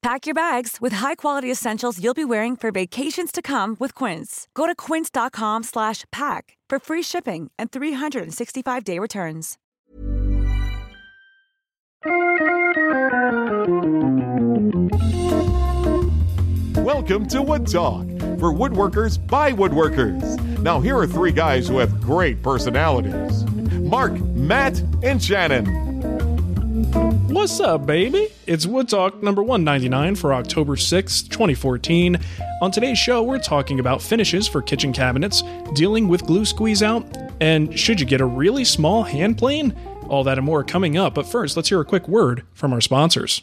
Pack your bags with high-quality essentials you'll be wearing for vacations to come with Quince. Go to quince.com slash pack for free shipping and 365-day returns. Welcome to Wood Talk for woodworkers by woodworkers. Now, here are three guys who have great personalities Marc, Matt, and Shannon. What's up, baby? It's Wood Talk number 199 for October 6th, 2014. On today's show, we're talking about finishes for kitchen cabinets, dealing with glue squeeze out, and should you get a really small hand plane? All that and more coming up, but first, let's hear a quick word from our sponsors.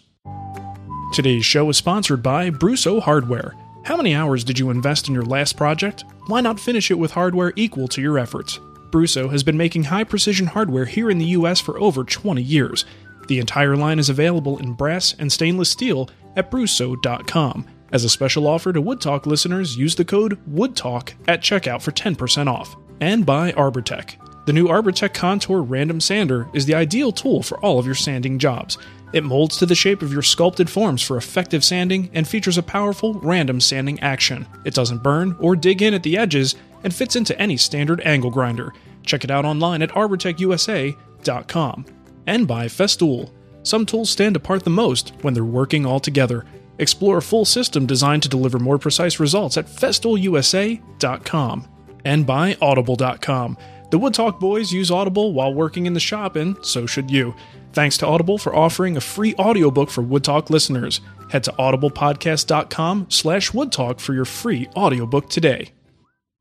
Today's show is sponsored by Brusso Hardware. How many hours did you invest in your last project? Why not finish it with hardware equal to your efforts? Brusso has been making high precision hardware here in the US for over 20 years. The entire line is available in brass and stainless steel at Brusso.com. As a special offer to Wood Talk listeners, use the code WOODTALK at checkout for 10% off. And by Arbortech. The new Arbortech Contour Random Sander is the ideal tool for all of your sanding jobs. It molds to the shape of your sculpted forms for effective sanding and features a powerful random sanding action. It doesn't burn or dig in at the edges and fits into any standard angle grinder. Check it out online at arbortechusa.com. And by Festool. Some tools stand apart the most when they're working all together. Explore a full system designed to deliver more precise results at festoolusa.com. And by audible.com. The Wood Talk boys use Audible while working in the shop, and so should you. Thanks to Audible for offering a free audiobook for Wood Talk listeners. Head to audiblepodcast.com slash woodtalk for your free audiobook today.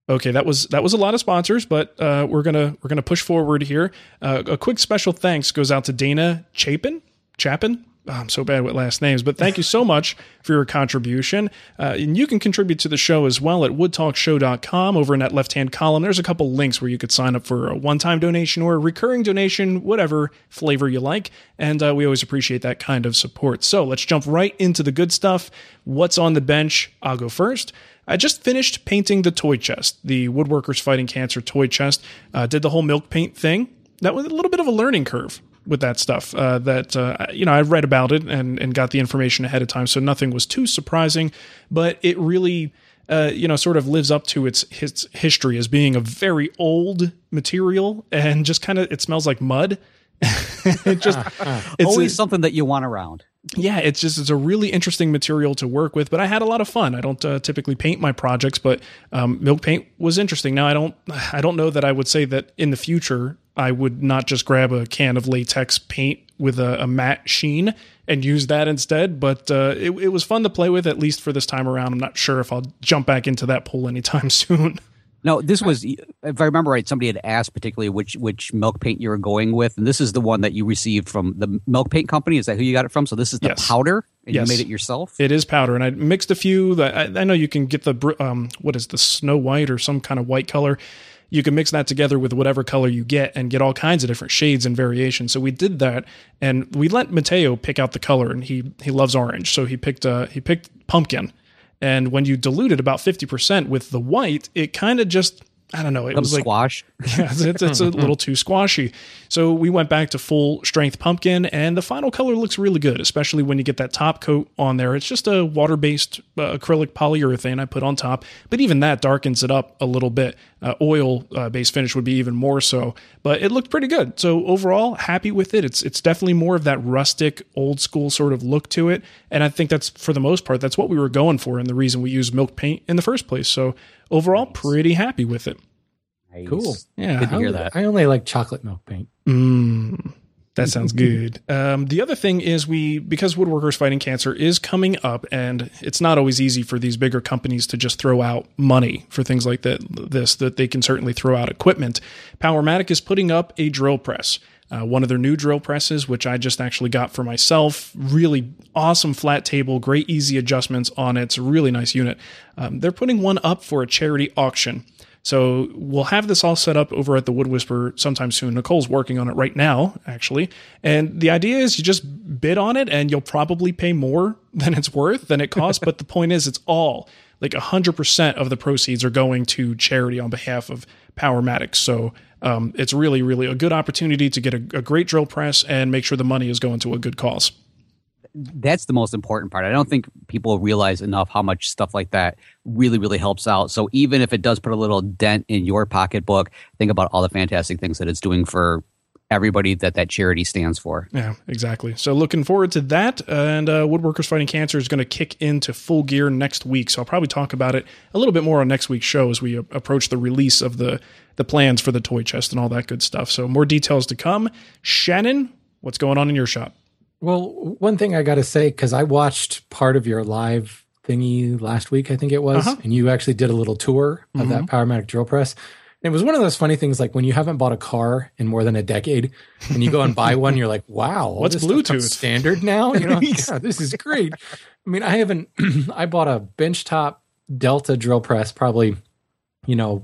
Okay, that was that was a lot of sponsors, but uh, we're gonna we're gonna push forward here. Uh, a quick special thanks goes out to Dana Chapin. Chapin. Oh, I'm so bad with last names, but thank you so much for your contribution. Uh, and you can contribute to the show as well at woodtalkshow.com. Over in that left hand column, there's a couple links where you could sign up for a one time donation or a recurring donation, whatever flavor you like. And uh, we always appreciate that kind of support. So let's jump right into the good stuff. What's on the bench? I'll go first. I just finished painting the toy chest, the Woodworkers Fighting Cancer toy chest. Uh, did the whole milk paint thing. That was a little bit of a learning curve with that stuff. Uh, that uh, you know, I read about it and and got the information ahead of time, so nothing was too surprising. But it really. Uh, you know, sort of lives up to its its history as being a very old material, and just kind of it smells like mud. it just it's always a, something that you want around. Yeah, it's just it's a really interesting material to work with, but I had a lot of fun. I don't uh, typically paint my projects, but um, milk paint was interesting. Now I don't I don't know that I would say that in the future I would not just grab a can of latex paint with a, a matte sheen and use that instead. But uh, it, it was fun to play with, at least for this time around. I'm not sure if I'll jump back into that pool anytime soon. No, this was, if I remember right, somebody had asked particularly which which milk paint you were going with, and this is the one that you received from the milk paint company. Is that who you got it from? So this is the Yes. powder, and Yes. you made it yourself. It is powder, and I mixed a few. That I, I know you can get the um, what is the snow white or some kind of white color. You can mix that together with whatever color you get and get all kinds of different shades and variations. So we did that, and we let Mateo pick out the color, and he he loves orange, so he picked uh, he picked pumpkin. And when you dilute it about fifty percent with the white, it kind of just I don't know. It Some was like squash. yeah, it's, it's a little too squashy. So we went back to full strength pumpkin, and the final color looks really good, especially when you get that top coat on there. It's just a water based uh, acrylic polyurethane I put on top, but even that darkens it up a little bit. Uh, oil uh, based finish would be even more so, but it looked pretty good. So overall, happy with it. It's it's definitely more of that rustic, old school sort of look to it, and I think that's for the most part that's what we were going for, and the reason we used milk paint in the first place. So overall, pretty happy with it. Nice. Cool. Yeah, Good to I hear only- that. I only like chocolate milk paint. Mm, that sounds good. Um, the other thing is we because Woodworkers Fighting Cancer is coming up, and it's not always easy for these bigger companies to just throw out money for things like that. This that they can certainly throw out equipment. Powermatic is putting up a drill press. Uh, one of their new drill presses, which I just actually got for myself. Really awesome flat table, great easy adjustments on it. It's a really nice unit. Um, they're putting one up for a charity auction. So we'll have this all set up over at the Wood Whisperer sometime soon. Nicole's working on it right now, actually. And the idea is you just bid on it and you'll probably pay more than it's worth, than it costs. but the point is, it's all like 100% of the proceeds are going to charity on behalf of Powermatic. So um, it's really, really a good opportunity to get a, a great drill press and make sure the money is going to a good cause. That's the most important part. I don't think people realize enough how much stuff like that really, really helps out. So even if it does put a little dent in your pocketbook, think about all the fantastic things that it's doing for everybody that that charity stands for. Yeah, exactly. So looking forward to that. And uh, Woodworkers Fighting Cancer is going to kick into full gear next week. So I'll probably talk about it a little bit more on next week's show as we approach the release of the the plans for the toy chest and all that good stuff. So more details to come. Shannon, what's going on in your shop? Well, one thing I got to say, because I watched part of your live thingy last week, I think it was, Uh-huh. and you actually did a little tour of that Powermatic drill press. And it was one of those funny things like when you haven't bought a car in more than a decade and you go and buy one, you're like, wow, What's this stuff comes Bluetooth? standard now? You know, yeah, this is great. I mean, I haven't, I bought a benchtop Delta drill press probably, you know,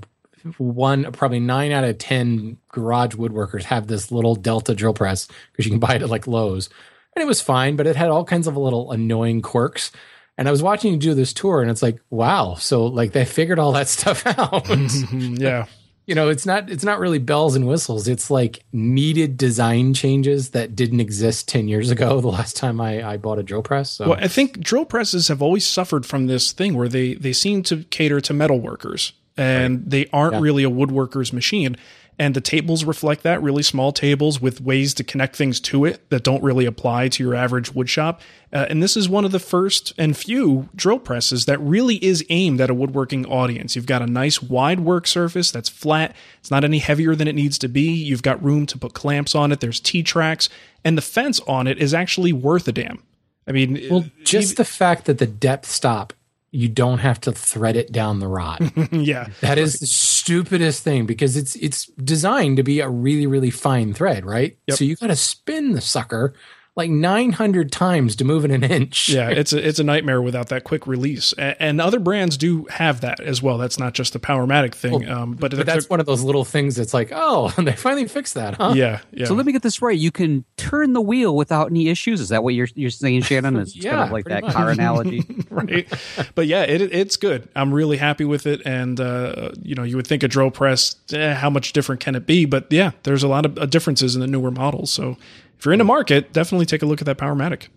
one probably nine out of ten garage woodworkers have this little delta drill press because you can buy it at like lowes and it was fine but it had all kinds of little annoying quirks. And i was watching you do this tour and it's like wow. So like they figured all that stuff out. Mhm, yeah. you know it's not it's not really bells and whistles. It's like needed design changes that didn't exist 10 years ago the last time i i bought a drill press so. Well, I think drill presses have always suffered from this thing where they they seem to cater to metal workers and they aren't Yeah. really a woodworker's machine. And the tables reflect that really small tables with ways to connect things to it that don't really apply to your average wood shop. Uh, and this is one of the first and few drill presses that really is aimed at a woodworking audience. You've got a nice wide work surface that's flat. It's not any heavier than it needs to be. You've got room to put clamps on it. There's T tracks and the fence on it is actually worth a damn. I mean, well just the fact that the depth stop you don't have to thread it down the rod yeah. That is the stupidest thing because it's it's designed to be a really really fine thread, right? Yep. So you got to spin the sucker like 900 times to move it an inch. Yeah, it's a it's a nightmare without that quick release, A- and other brands do have that as well. That's not just the Powermatic thing, um, but, But that's one of those little things that's like, oh, they finally fixed that, huh? yeah, yeah. So let me get this right. You can turn the wheel without any issues. Is that what you're you're saying, Shannon? It's kind Yeah, of like pretty that car analogy. right? But yeah, it, it's good. I'm really happy with it, and uh, you know, you would think a drill press, eh, how much different can it be? But yeah, there's a lot of uh, differences in the newer models. So if you're in the market, definitely take a look at that Powermatic.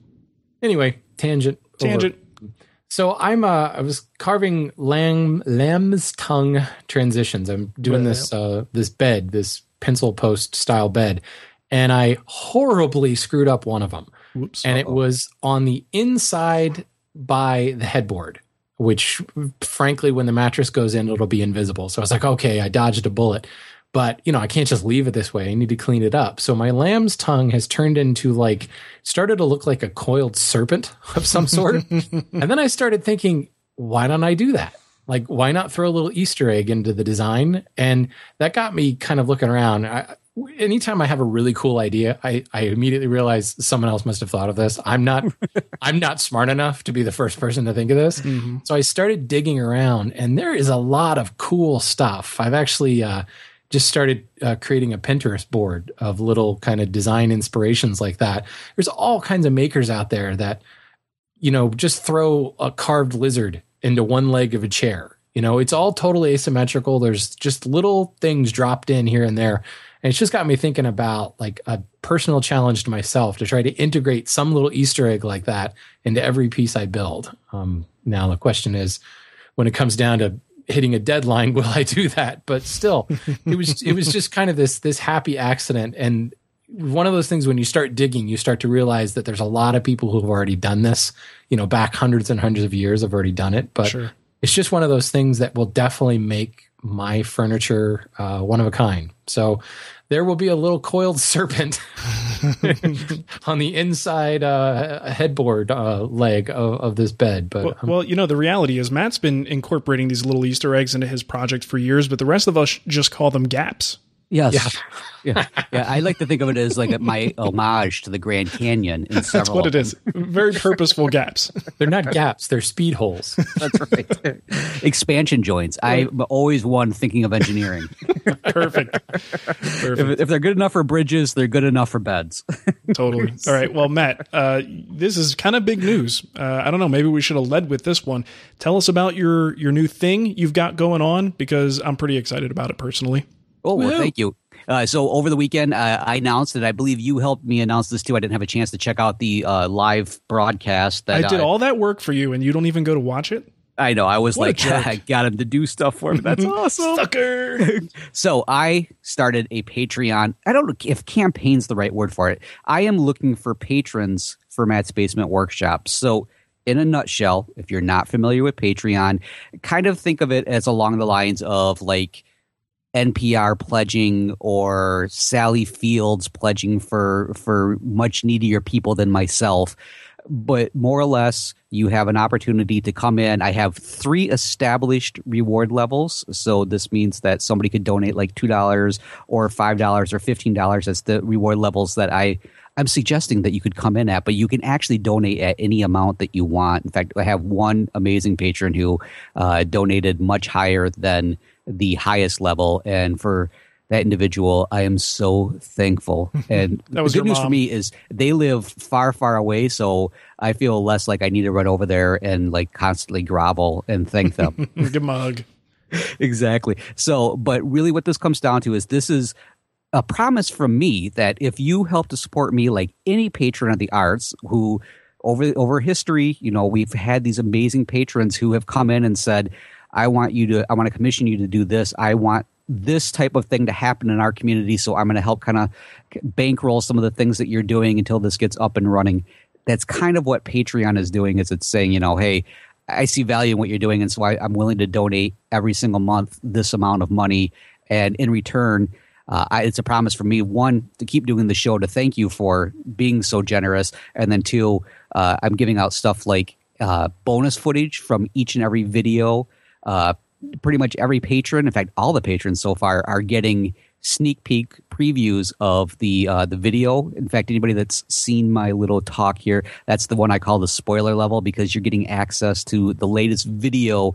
Anyway, tangent. over. Tangent. So I'm uh I was carving lamb lamb's tongue transitions. I'm doing this uh this bed, this pencil post style bed, and I horribly screwed up one of them. Whoops. and it was on the inside by the headboard which frankly when the mattress goes in it'll be invisible so i was like okay i dodged a bullet but you know i can't just leave it this way. I need to clean it up. So my lamb's tongue has turned into like started to look like a coiled serpent of some sort. And then i started thinking why don't i do that? Like why not throw a little easter egg into the design? And that got me kind of looking around. I, anytime i have a really cool idea i i immediately realize someone else must have thought of this. I'm not i'm not smart enough to be the first person to think of this. So i started digging around and there is a lot of cool stuff. I've actually uh just started uh, creating a Pinterest board of little kind of design inspirations like that. There's all kinds of makers out there that, you know, just throw a carved lizard into one leg of a chair You know, it's all totally asymmetrical. There's just little things dropped in here and there. And it's just got me thinking about like a personal challenge to myself to try to integrate some little Easter egg like that into every piece I build. Um, now, the question is when it comes down to hitting a deadline, will I do that? But still, it was it was just kind of this this happy accident. And one of those things when you start digging, you start to realize that there's a lot of people who have already done this. You know, back hundreds and hundreds of years have already done it. But Sure. it's just one of those things that will definitely make my furniture uh, one of a kind. So there will be a little coiled serpent on the inside uh, headboard uh, leg of, of this bed. But Well, um, well, you know, the reality is Matt's been incorporating these little Easter eggs into his project for years, but the rest of us just call them gaps. Yes. Yeah. yeah. I like to think of it as like my homage to the Grand Canyon in That's what it is. Very purposeful gaps. they're not gaps; they're speed holes. That's right. Expansion joints. I'm always one thinking of engineering. Perfect. Perfect. If, if they're good enough for bridges, they're good enough for beds. Totally. All right. Well, Matt, uh, this is kind of big news. Uh, I don't know. Maybe we should have led with this one. Tell us about your your new thing you've got going on because I'm pretty excited about it personally. Oh, well, thank you. Uh, so over the weekend, uh, I announced it. I believe you helped me announce this too. I didn't have a chance to check out the uh, live broadcast. That I did all that work for you, and you don't even go to watch it. I know. I was What like. I got him to do stuff for me. That's awesome. Sucker. So I started a Patreon. I don't know if campaign's the right word for it. I am looking for patrons for Matt's Basement Workshop. So in a nutshell, if you're not familiar with Patreon, kind of think of it as along the lines of like NPR pledging or Sally Fields pledging for for much needier people than myself. But more or less, you have an opportunity to come in. I have three established reward levels. So this means that somebody could donate like two dollars or five dollars or fifteen dollars as the reward levels that I I'm suggesting that you could come in at, but you can actually donate at any amount that you want. In fact, I have one amazing patron who uh, donated much higher than the highest level, and for that individual, I am so thankful. And That was the good news for me is they live far, far away, so I feel less like I need to run over there and like constantly grovel and thank them. Good mug. exactly. So, but really, what this comes down to is this is a promise from me that if you help to support me, like any patron of the arts who over over history, you know, we've had these amazing patrons who have come in and said, "I want you to, I want to commission you to do this. I want." This type of thing to happen in our community, so I'm going to help kind of bankroll some of the things that you're doing until this gets up and running. That's kind of what Patreon is doing. Is it's saying, you know, hey, I see value in what you're doing, and so I, I'm willing to donate every single month this amount of money. And in return, uh, I, it's a promise for me one to keep doing the show to thank you for being so generous, and then two, uh, I'm giving out stuff like uh, bonus footage from each and every video. Uh, pretty much every patron, in fact, all the patrons so far, are getting sneak peek previews of the uh, the video. In fact, anybody that's seen my little talk here, that's the one I call the spoiler level because you're getting access to the latest video,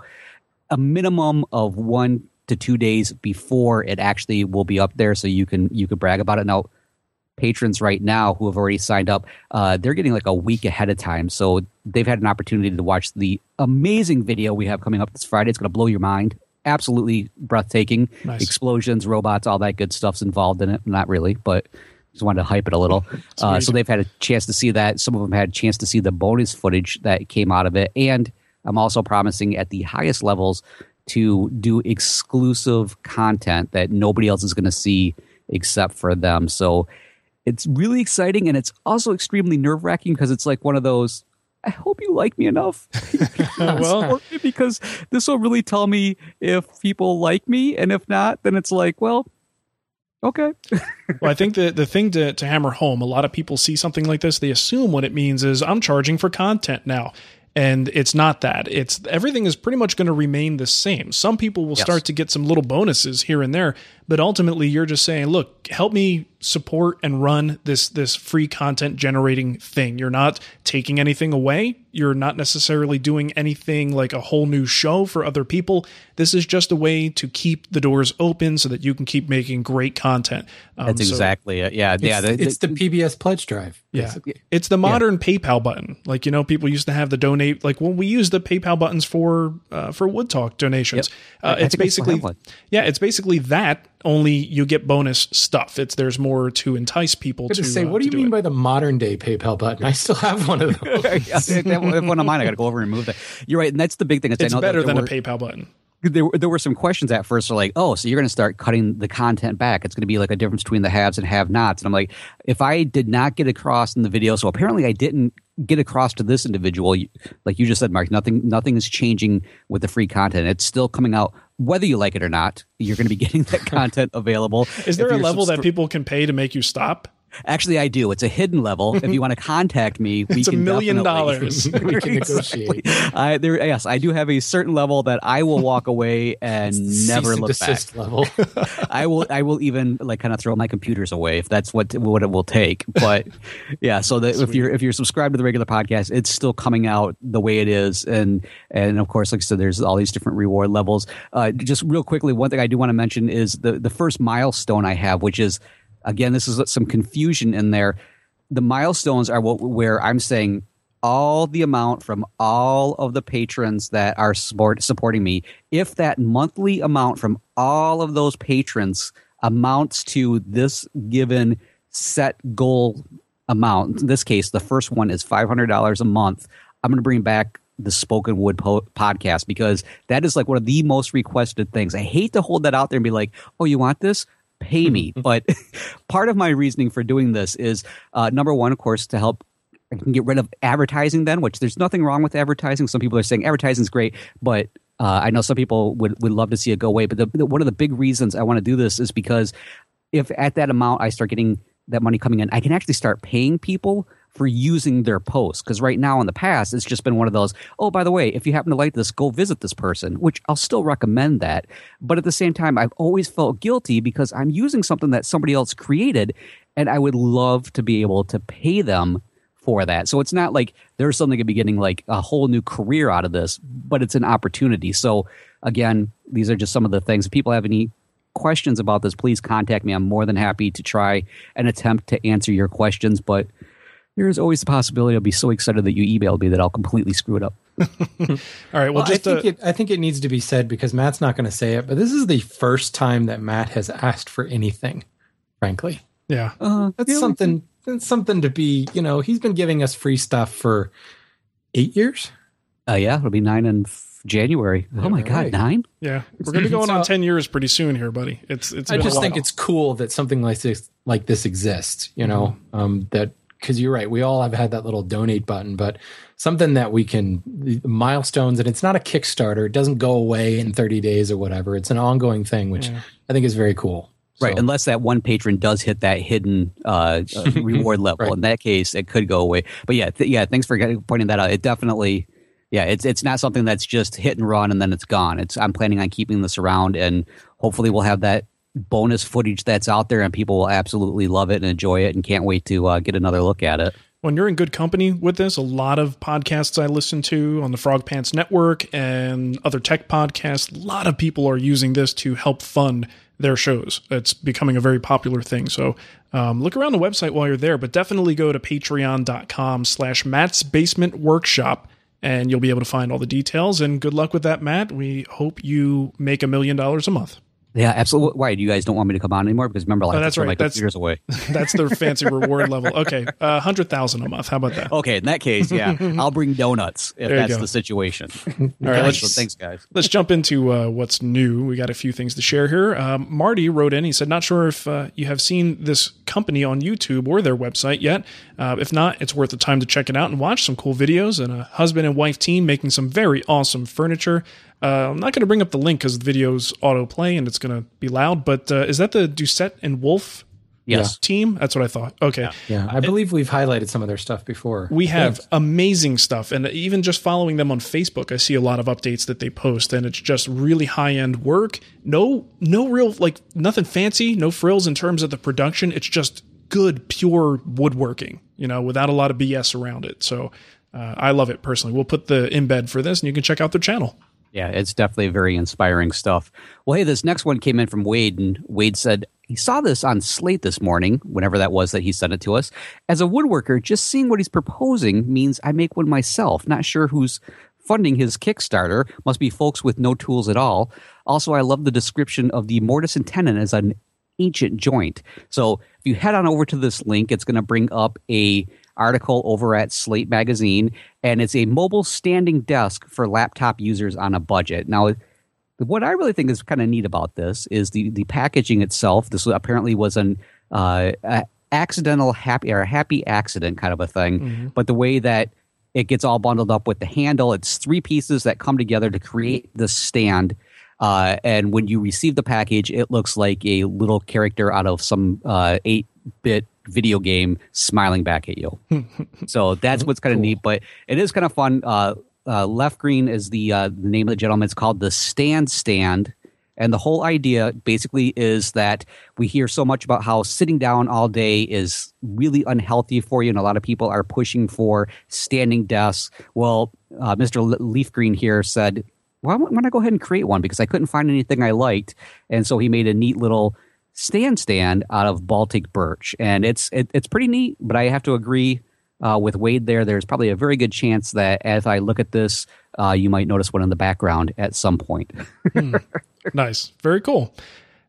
a minimum of one to two days before it actually will be up there, so you can you can brag about it. Now, patrons right now who have already signed up, uh, they're getting like a week ahead of time, so they've had an opportunity to watch the amazing video we have coming up this Friday. It's going to blow your mind. Absolutely breathtaking. Nice. Explosions, robots, all that good stuff's involved in it. Not really, but just wanted to hype it a little. uh, so they've had a chance to see that. Some of them had a chance to see the bonus footage that came out of it. And I'm also promising at the highest levels to do exclusive content that nobody else is going to see except for them. So it's really exciting and it's also extremely nerve wracking because it's like one of those. I hope you like me enough well, because this will really tell me if people like me, and if not, then it's like, well, okay. well, I think the the thing to, to hammer home, a lot of people see something like this, they assume what it means is I'm charging for content now. And it's not that. It's everything is pretty much going to remain the same. Some people will Yes. start to get some little bonuses here and there, but ultimately you're just saying, look, help me support and run this this free content generating thing. You're not taking anything away. You're not necessarily doing anything like a whole new show for other people. This is just a way to keep the doors open so that you can keep making great content. Um, That's so exactly it. Yeah, it's, yeah. The, it's the, the, PBS pledge drive. Yeah, it's the modern yeah. PayPal button. Like you know, people used to have the donate. Like when we use the PayPal buttons for uh, for Wood Talk donations, yep. uh, it's basically yeah, it's basically that. Only you get bonus stuff. It's there's more to entice people to say. Uh, what do you mean it. by the modern day PayPal button? I still have one of those. one of mine. I got to go over and move that. You're right, and that's the big thing. It's better than were, a PayPal button there, there were some questions at first. Are like, oh, so you're going to start cutting the content back? It's going to be like a difference between the haves and have-nots. And I'm like, if I did not get across in the video, so apparently I didn't get across to this individual. Like you just said, Marc, nothing, nothing is changing with the free content. It's still coming out, whether you like it or not. You're going to be getting that content available. Is there a level subscri- that people can pay to make you stop? Actually, I do. It's a hidden level. if you want to contact me, we it's a million dollars. we can negotiate. I, there, yes, I do have a certain level that I will walk away and never look back. Level. I will. I will even like kind of throw my computers away if that's what what it will take. But yeah, so that if you're if you're subscribed to the regular podcast, it's still coming out the way it is, and and of course, like I said, there's all these different reward levels. Uh, just real quickly, one thing I do want to mention is the the first milestone I have, which is Again, this is some confusion in there. The milestones are what, where I'm saying all the amount from all of the patrons that are support, supporting me. If that monthly amount from all of those patrons amounts to this given set goal amount, in this case, the first one is $500 a month, I'm going to bring back the Spoken Wood po- podcast because that is like one of the most requested things. I hate to hold that out there and be like, oh, you want this? Pay me. but part of my reasoning for doing this is uh, number one, of course, to help I can get rid of advertising then, which there's nothing wrong with advertising. Some people are saying advertising is great, but uh, I know some people would, would love to see it go away. But the, the, one of the big reasons I want to do this is because if at that amount I start getting that money coming in, I can actually start paying people for using their posts. Because right now in the past, it's just been one of those, oh, by the way, if you happen to like this, go visit this person, which I'll still recommend that. But at the same time, I've always felt guilty because I'm using something that somebody else created and I would love to be able to pay them for that. So it's not like there's something to be getting like a whole new career out of this, but it's an opportunity. So again, these are just some of the things. If people have any questions about this, please contact me. I'm more than happy to try and attempt to answer your questions. But there is always the possibility I'll be so excited that you emailed me that I'll completely screw it up. All right. Well, well just I think, uh, it, I think it needs to be said because Matt's not going to say it, but this is the first time that Matt has asked for anything. Frankly, yeah, uh, that's yeah, something. That's something to be. You know, he's been giving us free stuff for eight years. Uh, yeah, it'll be nine in January. Oh my God, nine? Yeah, we're going to be going so, on ten years pretty soon here, buddy. It's it's. I just think it's cool that something like this like this exists. You know, mm-hmm. um, that because you're right. We all have had that little donate button, but something that we can milestones, and it's not a Kickstarter. It doesn't go away in 30 days or whatever. It's an ongoing thing, which yeah. I think is very cool. Right, unless that one patron does hit that hidden uh, uh, reward level. right. In that case, it could go away. But yeah, th- yeah, thanks for pointing that out. It definitely, yeah, it's it's not something that's just hit and run and then it's gone. It's I'm planning on keeping this around, and hopefully we'll have that bonus footage that's out there, and people will absolutely love it and enjoy it, and can't wait to uh, get another look at it. When you're in good company with this, a lot of podcasts I listen to on the Frog Pants Network and other tech podcasts, a lot of people are using this to help fund their shows. It's becoming a very popular thing. So um, look around the website while you're there, but definitely go to patreon.com slash Matt's Basement Workshop and you'll be able to find all the details. And good luck with that, Matt. We hope you make a million dollars a month. Yeah, absolutely. Why do you guys don't want me to come on anymore? Because remember, like, oh, that's right. Like that's years away. that's their fancy reward level. Okay, uh, hundred thousand a month. How about that? Okay, in that case, yeah, I'll bring donuts if that's go. the situation. All right, let's, so thanks, guys. Let's jump into uh, what's new. We got a few things to share here. Um, Marty wrote in. He said, "Not sure if uh, you have seen this company on YouTube or their website yet. Uh, if not, it's worth the time to check it out and watch some cool videos and a husband and wife team making some very awesome furniture." Uh, I'm not going to bring up the link because the video's autoplay and it's going to be loud. But uh, is that the Doucette and Wolf Yes. team. That's what I thought. Okay. Yeah, I believe we've highlighted some of their stuff before. We have Thanks. amazing stuff. And even just following them on Facebook, I see a lot of updates that they post and it's just really high end work. No, no real, like nothing fancy, no frills in terms of the production. It's just good, pure woodworking, you know, without a lot of BS around it. So uh, I love it personally. We'll put the embed for this and you can check out their channel. Yeah, it's definitely very inspiring stuff. Well, hey, this next one came in from Wade, and Wade said he saw this on Slate this morning, whenever that was that he sent it to us. As a woodworker, just seeing what he's proposing means I make one myself. Not sure who's funding his Kickstarter. Must be folks with no tools at all. Also, I love the description of the mortise and tenon as an ancient joint. So if you head on over to this link, it's going to bring up a article over at Slate Magazine, and it's a mobile standing desk for laptop users on a budget. Now, what I really think is kind of neat about this is the the packaging itself. This apparently was an uh, accidental happy or a happy accident kind of a thing, but the way that it gets all bundled up with the handle, it's three pieces that come together to create the stand. Uh, and when you receive the package, it looks like a little character out of some eight bit video game smiling back at you. so that's what's kind of neat, but it is kind of fun. Uh, uh, Left Green is the uh, the name of the gentleman. It's called the Stand Stand, and the whole idea basically is that we hear so much about how sitting down all day is really unhealthy for you, and a lot of people are pushing for standing desks. Well, uh, Mr. Leaf Green here said, "Well, why don't I go ahead and create one because I couldn't find anything I liked," and so he made a neat little stand stand out of Baltic birch, and it's it, it's pretty neat. But I have to agree uh, with Wade there. There's probably a very good chance that as I look at this, uh, you might notice one in the background at some point. Nice. Very cool.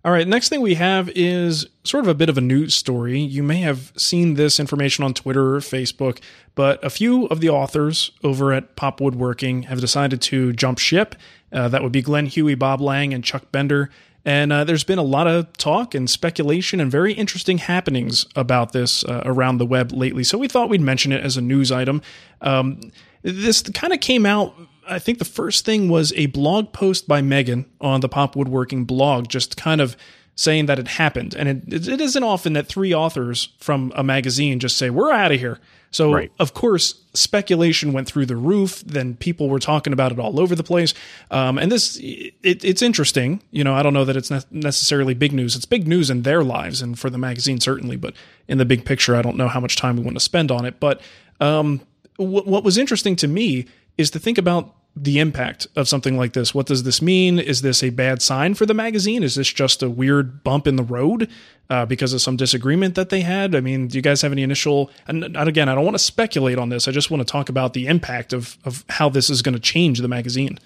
All right. Next thing we have is sort of a bit of a news story. You may have seen this information on Twitter or Facebook, but a few of the authors over at Pop Woodworking have decided to jump ship. Uh, that would be Glenn Huey, Bob Lang, and Chuck Bender. And uh, there's been a lot of talk and speculation and very interesting happenings about this uh, around the web lately. So we thought we'd mention it as a news item. Um, this kind of came out I think the first thing was a blog post by Megan on the Pop Woodworking blog, just kind of saying that it happened. And it, it isn't often that three authors from a magazine just say, We're out of here. So, Right. of course, speculation went through the roof. Then people were talking about it all over the place. Um, and this, it, it's interesting. You know, I don't know that it's ne- necessarily big news. It's big news in their lives and for the magazine, certainly. But in the big picture, I don't know how much time we want to spend on it. But um, what, what was interesting to me is to think about the impact of something like this. What does this mean? Is this a bad sign for the magazine? Is this just a weird bump in the road uh, because of some disagreement that they had? I mean, do you guys have any initial? And, again, I don't want to speculate on this. I just want to talk about the impact of of how this is going to change the magazine.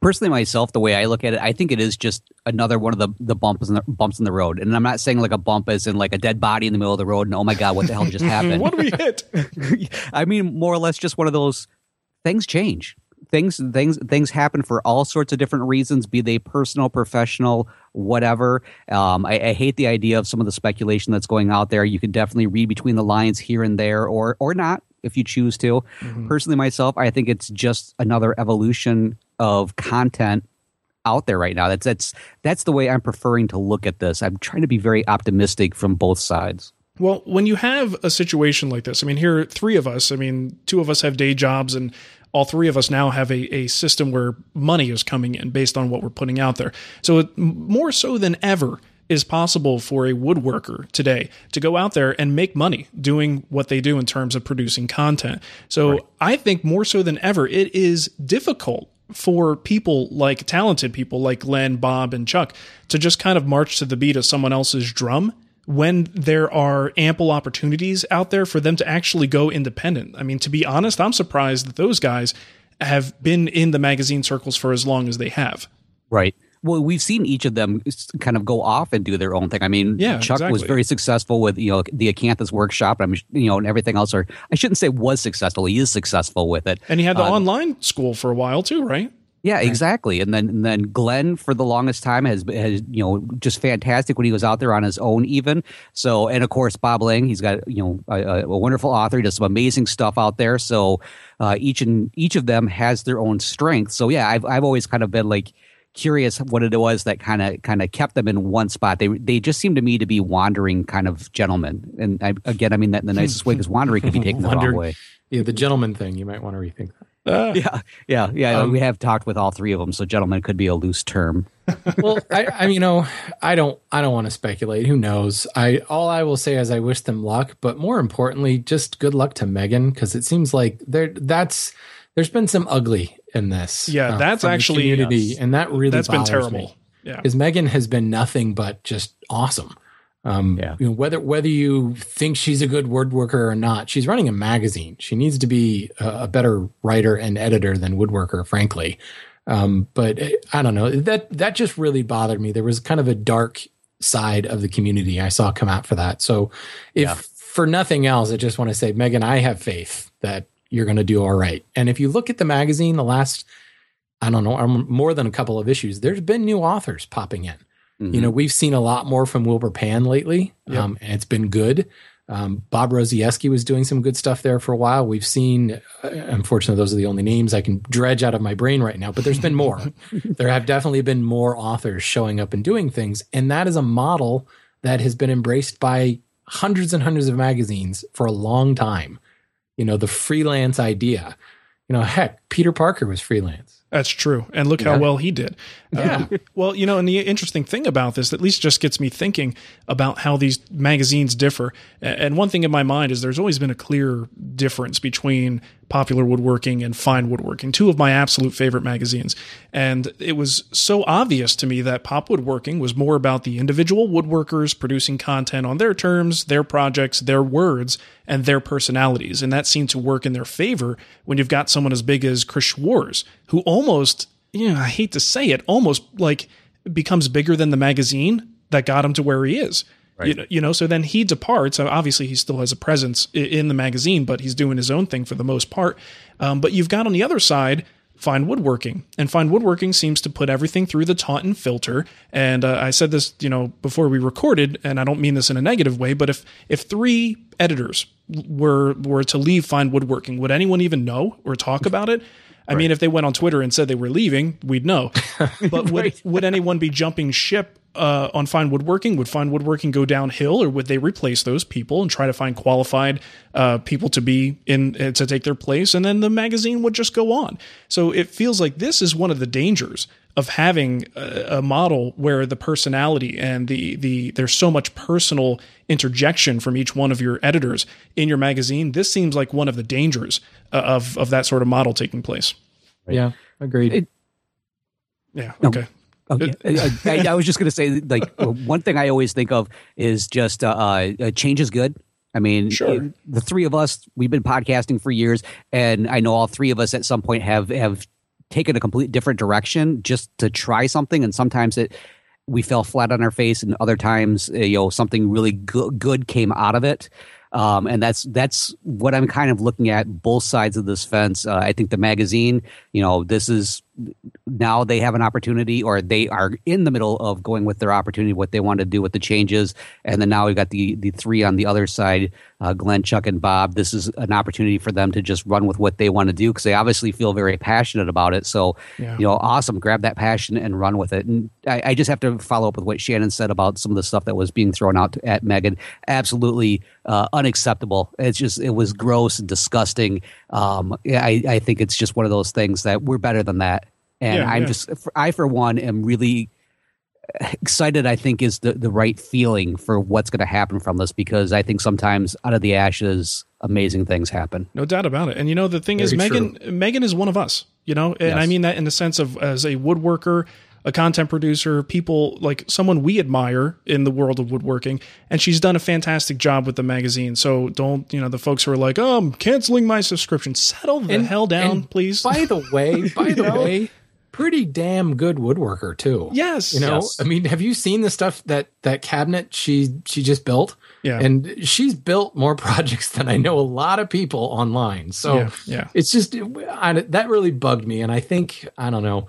Personally, myself, the way I look at it, I think it is just another one of the, the bumps in the bumps in the road. And I'm not saying like a bump as in like a dead body in the middle of the road and oh my god, what the hell just happened? what do we hit? I mean, more or less, just one of those things change. Things, things, things happen for all sorts of different reasons, be they personal, professional, whatever. Um, I, I hate the idea of some of the speculation that's going out there. You can definitely read between the lines here and there, or or not if you choose to. Personally, myself, I think it's just another evolution of content out there right now. That's that's that's the way I'm preferring to look at this. I'm trying to be very optimistic from both sides. Well, when you have a situation like this, I mean, here, three of us, I mean, two of us have day jobs, and all three of us now have a, a system where money is coming in based on what we're putting out there. So, it, more so than ever, is possible for a woodworker today to go out there and make money doing what they do in terms of producing content. So, I think more so than ever, it is difficult for people like talented people like Glenn, Bob, and Chuck to just kind of march to the beat of someone else's drum when there are ample opportunities out there for them to actually go independent. I mean, to be honest, I'm surprised that those guys have been in the magazine circles for as long as they have. Right. Well, we've seen each of them kind of go off and do their own thing. I mean, Yeah, Chuck was very successful with you know the Acanthus workshop. I'm you know and everything else. Or I shouldn't say was successful. He is successful with it. And he had the Uh, online school for a while too, right? Yeah, exactly. And then and then Glenn for the longest time has has you know just fantastic when he was out there on his own even. So and of course Bob Lang, he's got you know a, a wonderful author. He does some amazing stuff out there. So uh, each and each of them has their own strength. So yeah, I've I've always kind of been like curious what it was that kind of kind of kept them in one spot. They they just seem to me to be wandering kind of gentlemen. And I, again, I mean that in the nicest way because wandering could be taken the wrong way. Yeah, the gentleman thing. You might want to rethink that. Uh, Yeah, yeah, yeah. Um, we have talked with all three of them, so gentlemen could be a loose term. well, I, I, you know, I don't, I don't want to speculate. Who knows? I, all I will say is I wish them luck, but more importantly, just good luck to Megan because it seems like there, that's, there's been some ugly in this. Yeah, that's actually- community, and that really that's been terrible. me. Yeah. because Megan has been nothing but just awesome. Um, Yeah. you know, whether whether you think she's a good word worker or not, she's running a magazine. She needs to be a, a better writer and editor than woodworker, frankly. Um, but uh, I don't know that that just really bothered me. There was kind of a dark side of the community I saw come out for that. So, if Yeah. for nothing else, I just want to say, Megan, I have faith that you're going to do all right. And if you look at the magazine, the last I don't know, um, more than a couple of issues, there's been new authors popping in. You know, we've seen a lot more from Wilbur Pan lately, um, and it's been good. Um, Bob Rozaieski was doing some good stuff there for a while. We've seen, uh, unfortunately, those are the only names I can dredge out of my brain right now, but there's been more. there have definitely been more authors showing up and doing things. And that is a model that has been embraced by hundreds and hundreds of magazines for a long time. You know, the freelance idea. You know, heck, Peter Parker was freelance. That's true. And look how well he did. Yeah. Uh, well, you know, and the interesting thing about this, at least just gets me thinking about how these magazines differ. And one thing in my mind is there's always been a clear difference between popular woodworking and fine woodworking, two of my absolute favorite magazines. And it was so obvious to me that pop woodworking was more about the individual woodworkers producing content on their terms, their projects, their words, and their personalities. And that seemed to work in their favor when you've got someone as big as Chris Schwarz, who almost, you know, I hate to say it, almost like becomes bigger than the magazine that got him to where he is. You, know, you know, so then he departs. Obviously, he still has a presence in the magazine, but he's doing his own thing for the most part. Um, but you've got on the other side fine woodworking, and fine woodworking seems to put everything through the Taunton filter. And uh, I said this, you know, before we recorded, and I don't mean this in a negative way, but if if three editors were were to leave fine woodworking, would anyone even know or talk about it? I mean, if they went on Twitter and said they were leaving, we'd know. But would would anyone be jumping ship uh, on fine woodworking? Would fine woodworking go downhill, or would they replace those people and try to find qualified uh, people to be in uh, to take their place? And then the magazine would just go on. So it feels like this is one of the dangers of having a, a model where the personality and the the there's so much personal interjection from each one of your editors in your magazine. This seems like one of the dangers uh, of of that sort of model taking place. Yeah, agreed. It- Yeah. Okay. Oh, yeah. I, I- was just going to say, like, one thing I always think of is just uh, uh, change is good. I mean, Sure. it- the three of us, we've been podcasting for years, and I know all three of us at some point have have taken a complete different direction just to try something, and sometimes it we fell flat on our face, and other times, uh, you know, something really go- good came out of it. Um, and that's that's what I'm kind of looking at both sides of this fence. Uh, I think the magazine, you know, this is now they have an opportunity, or they are in the middle of going with their opportunity, what they want to do with the changes, and then now we've got the the three on the other side, uh, Glenn, Chuck, and Bob. This is an opportunity for them to just run with what they want to do because they obviously feel very passionate about it. So, Yeah. you know, awesome, grab that passion and run with it. And I, I just have to follow up with what Shannon said about some of the stuff that was being thrown out at Megan. Absolutely uh, unacceptable. It's just it was gross and disgusting. Um, I, I think it's just one of those things that we're better than that. And Yeah, I'm yeah. just I for one am really excited. I think is the the right feeling for what's going to happen from this because I think sometimes out of the ashes, amazing things happen. No doubt about it. And you know, the thing is, Very Megan, Megan is one of us, you know, and I mean that in the sense of as a woodworker, a content producer, people like someone we admire in the world of woodworking. And she's done a fantastic job with the magazine. So don't, you know, the folks who are like, oh, I'm canceling my subscription, settle the hell down, please. By the way, by the way, pretty damn good woodworker too. yes. You know, Yes. I mean, have you seen the stuff that that cabinet she she just built? Yeah. and she's built more projects than I know a lot of people online. So Yeah, yeah. it's just I, that really bugged me, and I think I don't know.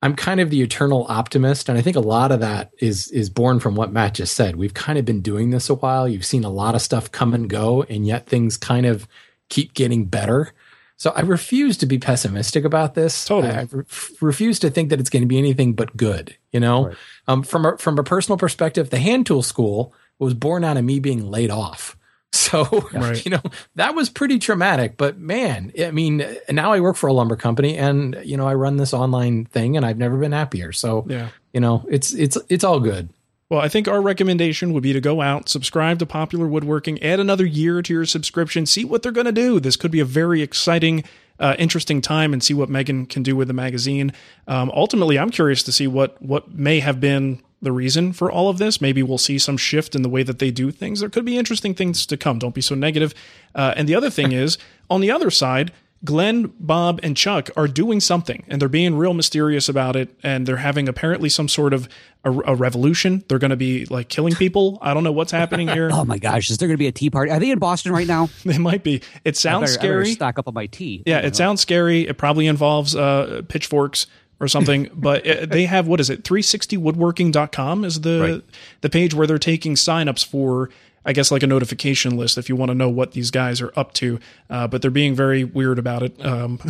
I'm kind of the eternal optimist, and I think a lot of that is is born from what Matt just said. We've kind of been doing this a while. You've seen a lot of stuff come and go, and yet things kind of keep getting better. So I refuse to be pessimistic about this. Totally. I, I re- refuse to think that it's going to be anything but good. You know, Right. um, from a, from a personal perspective, the hand tool school was born out of me being laid off. So, Right. you know, that was pretty traumatic, but man, I mean, now I work for a lumber company and, you know, I run this online thing and I've never been happier. So, Yeah. you know, it's, it's, it's all good. Well, I think our recommendation would be to go out, subscribe to Popular Woodworking, add another year to your subscription, see what they're going to do. This could be a very exciting, uh, interesting time, and see what Megan can do with the magazine. Um, ultimately, I'm curious to see what what may have been the reason for all of this. Maybe we'll see some shift in the way that they do things. There could be interesting things to come. Don't be so negative. Uh, and the other thing is, on the other side. Glenn, Bob, and Chuck are doing something, and they're being real mysterious about it. And they're having apparently some sort of a, a revolution. They're going to be like killing people. I don't know what's happening here. Oh my gosh, is there going to be a tea party? Are they in Boston right now? They might be. It sounds better- scary. stock up on my tea. Yeah, it sounds scary. It probably involves uh, pitchforks or something. but it, they have what is it? 360woodworking.com is the Right. the page where they're taking signups for. I guess like a notification list if you want to know what these guys are up to, uh, but they're being very weird about it. Um,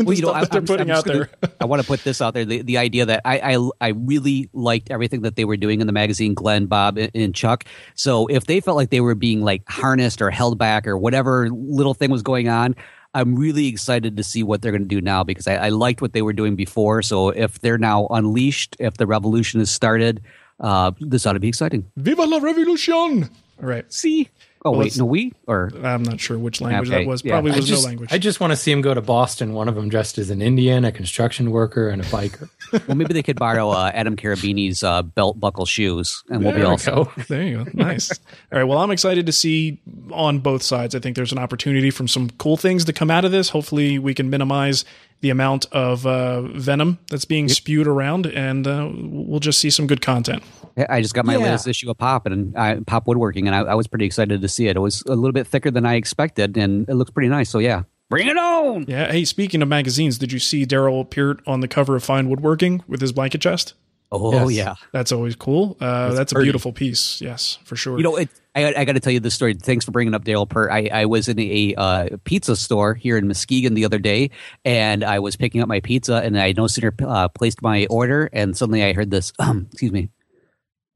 Well, you know, I, they're I'm- putting I'm out gonna- there. I want to put this out there: the, the idea that I, I I really liked everything that they were doing in the magazine, Glen, Bob, and, and Chuck. So if they felt like they were being like harnessed or held back or whatever little thing was going on. I'm really excited to see what they're going to do now because I, I liked what they were doing before. So if they're now unleashed, if the revolution has started, uh, this ought to be exciting. Viva la revolution! All right, See? Oh Well, wait, no, we or I'm not sure which language Okay, that was. Probably I was just, no language. I just want to see him go to Boston. One of them dressed as an Indian, a construction worker, and a biker. well, maybe they could borrow uh, Adam Cherubini's uh, belt buckle shoes, and we'll be There all set. go. There you go. Nice. All right. Well, I'm excited to see on both sides. I think there's an opportunity from some cool things to come out of this. Hopefully, we can minimize the amount of uh, venom that's being spewed around, and uh, we'll just see some good content. I just got my Yeah. latest issue of Pop and uh, Pop Woodworking, and I, I was pretty excited to see it. It was a little bit thicker than I expected, and it looks pretty nice. So yeah, bring it on! Yeah. Hey, speaking of magazines, did you see Darrell Peart on the cover of Fine Woodworking with his blanket chest? Oh Yes. yeah, That's always cool. Uh, that's a beautiful piece. Yes, for sure. you know it. I, I got to tell you this story. Thanks for bringing up Darrell Peart. I, I was in a uh, pizza store here in Muskegon the other day, and I was picking up my pizza, and I no sooner uh, placed my order, and suddenly I heard this. Um, excuse me,